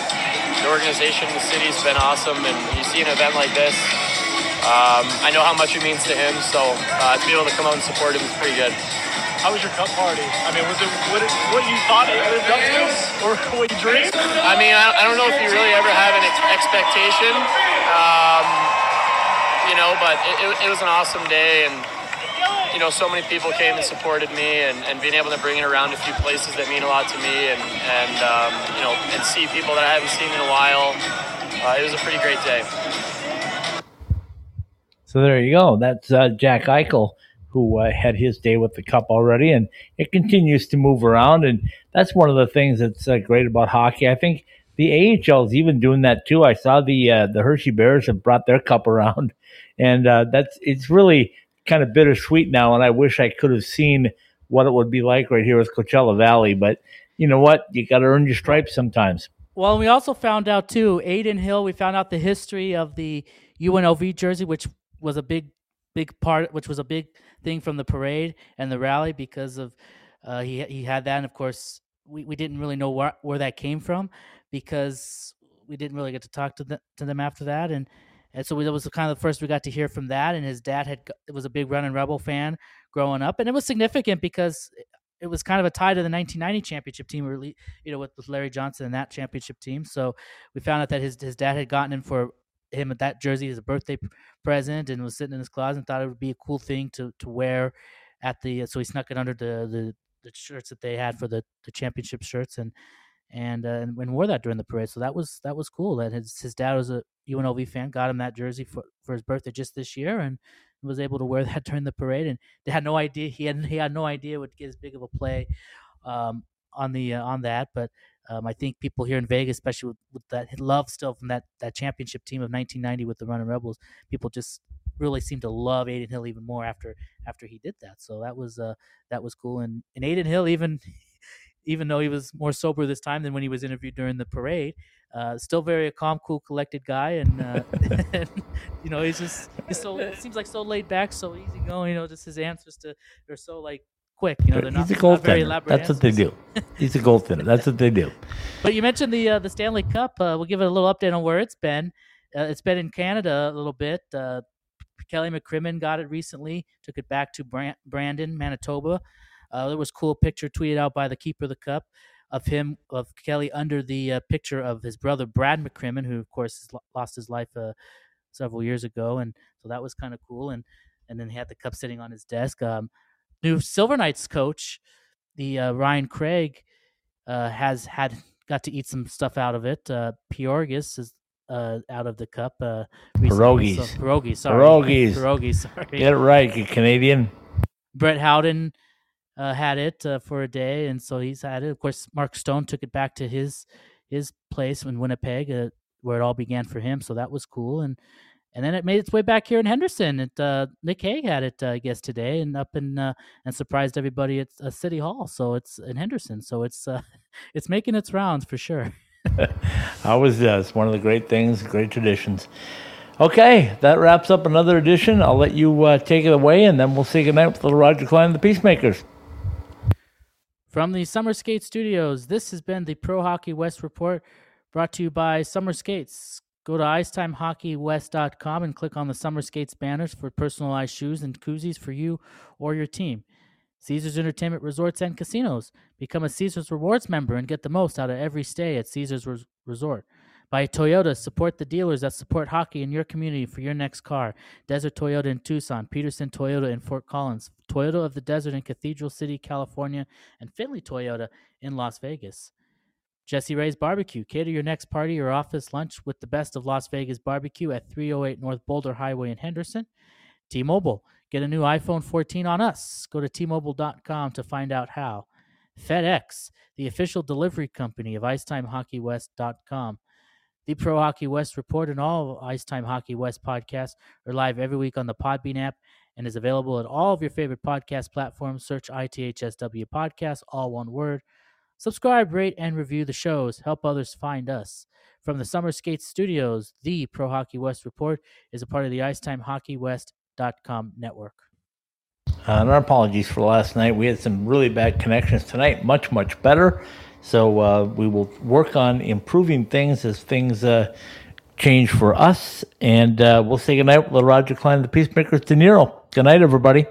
the organization in the city has been awesome. And you see an event like this, um, I know how much it means to him. So uh, to be able to come out and support him is pretty good. How was your cup party? I mean, was it what, it, what you thought it lived up to, or what you dreamed? I mean, I, I don't know if you really ever have an ex- expectation, um, you know, but it, it, it was an awesome day, and you know, so many people came and supported me, and, and being able to bring it around a few places that mean a lot to me, and and um, you know, and see people that I haven't seen in a while. Uh, it was a pretty great day. So there you go. That's uh, Jack Eichel, who uh, had his day with the cup already, and it continues to move around. And that's one of the things that's uh, great about hockey. I think the AHL is even doing that too. I saw the uh, the Hershey Bears have brought their cup around, and uh, that's it's really kind of bittersweet now. And I wish I could have seen what it would be like right here with Coachella Valley. But you know what? You got to earn your stripes sometimes. Well, we also found out too, Adin Hill. We found out the history of the UNLV jersey, which was a big, big part, which was a big thing from the parade and the rally because of uh, he he had that, and of course we, we didn't really know where where that came from because we didn't really get to talk to them to them after that, and and so we, that was kind of the first we got to hear from that. And his dad had was a big Running Rebel fan growing up, and it was significant because it was kind of a tie to the 1990 championship team, really, you know, with, with Larry Johnson and that championship team. So we found out that his his dad had gotten him for him at that jersey as a birthday present, and was sitting in his closet and thought it would be a cool thing to to wear at the. So he snuck it under the the, the shirts that they had for the the championship shirts and. And, uh, and and wore that during the parade, so that was that was cool. That his his dad was a UNLV fan, got him that jersey for, for his birthday just this year, and was able to wear that during the parade. And they had no idea he had he had no idea would get as big of a play um, on the uh, on that. But um, I think people here in Vegas, especially with, with that love still from that that championship team of 1990 with the Running Rebels, people just really seem to love Adin Hill even more after after he did that. So that was uh, that was cool. And and Adin Hill even. Even though he was more sober this time than when he was interviewed during the parade, uh, still very a calm, cool, collected guy, and, uh, and you know he's just he's so it seems like so laid back, so easygoing. You know, just his answers to they're so like quick. You know, they're not, He's a not very elaborate. That's what they do. He's a goaltender. That's what they do. But you mentioned the uh, the Stanley Cup. Uh, we'll give it a little update on where it's been. Uh, it's been in Canada a little bit. Uh, Kelly McCrimmon got it recently. Took it back to Bran- Brandon, Manitoba. Uh, there was a cool picture tweeted out by the keeper of the cup of him of Kelly under the uh, picture of his brother Brad McCrimmon, who of course has lost his life uh, several years ago, and so that was kind of cool. And and then he had the cup sitting on his desk. Um, new Silver Knights coach, the uh, Ryan Craig, uh, has had got to eat some stuff out of it. Uh, Piorgis is uh, out of the cup. Uh, recently, so- Pierogies. pierogies, sorry, Pierogies. pierogies. Sorry. Get it right, you Canadian. Brett Howden uh, had it uh, for a day, and so he's had it. Of course, Mark Stone took it back to his his place in Winnipeg, uh, where it all began for him. So that was cool, and and then it made its way back here in Henderson. It uh, Nick Hague had it, I guess, today, and up in uh, and surprised everybody at uh, City Hall. So it's in Henderson. So it's it's making its rounds for sure. Always does. One of the great things, great traditions. Okay, that wraps up another edition. I'll let you uh, take it away, and then we'll say goodnight with little Roger Clyne and the Peacemakers. From the Summer Skate Studios, this has been the Pro Hockey West Report brought to you by Summer Skates. Go to icetimehockeywest.com and click on the Summer Skates banners for personalized shoes and koozies for you or your team. Caesars Entertainment Resorts and Casinos. Become a Caesars Rewards member and get the most out of every stay at Caesars Res- Resort. By Toyota, support the dealers that support hockey in your community for your next car. Desert Toyota in Tucson, Peterson Toyota in Fort Collins, Toyota of the Desert in Cathedral City, California, and Findlay Toyota in Las Vegas. Jessie Rae's Barbecue. Cater your next party or office lunch with the best of Las Vegas barbecue at 308 North Boulder Highway in Henderson. T Mobile. Get a new iPhone 14 on us. Go to tmobile.com to find out how. FedEx, the official delivery company of IcetimeHockeyWest.com. The Pro Hockey West Report and all of Icetime Hockey West podcasts are live every week on the Podbean app and is available at all of your favorite podcast platforms. Search ITHSW Podcast, all one word. Subscribe, rate, and review the shows. Help others find us. From the Summer Skate Studios, the Pro Hockey West Report is a part of the IcetimeHockeyWest.com network. Uh, and our apologies for last night. We had some really bad connections tonight. Much, much better. So uh, we will work on improving things as things uh, change for us. And uh, we'll say goodnight with Roger Clyne, the Peacemakers, De Niro. Good night, everybody.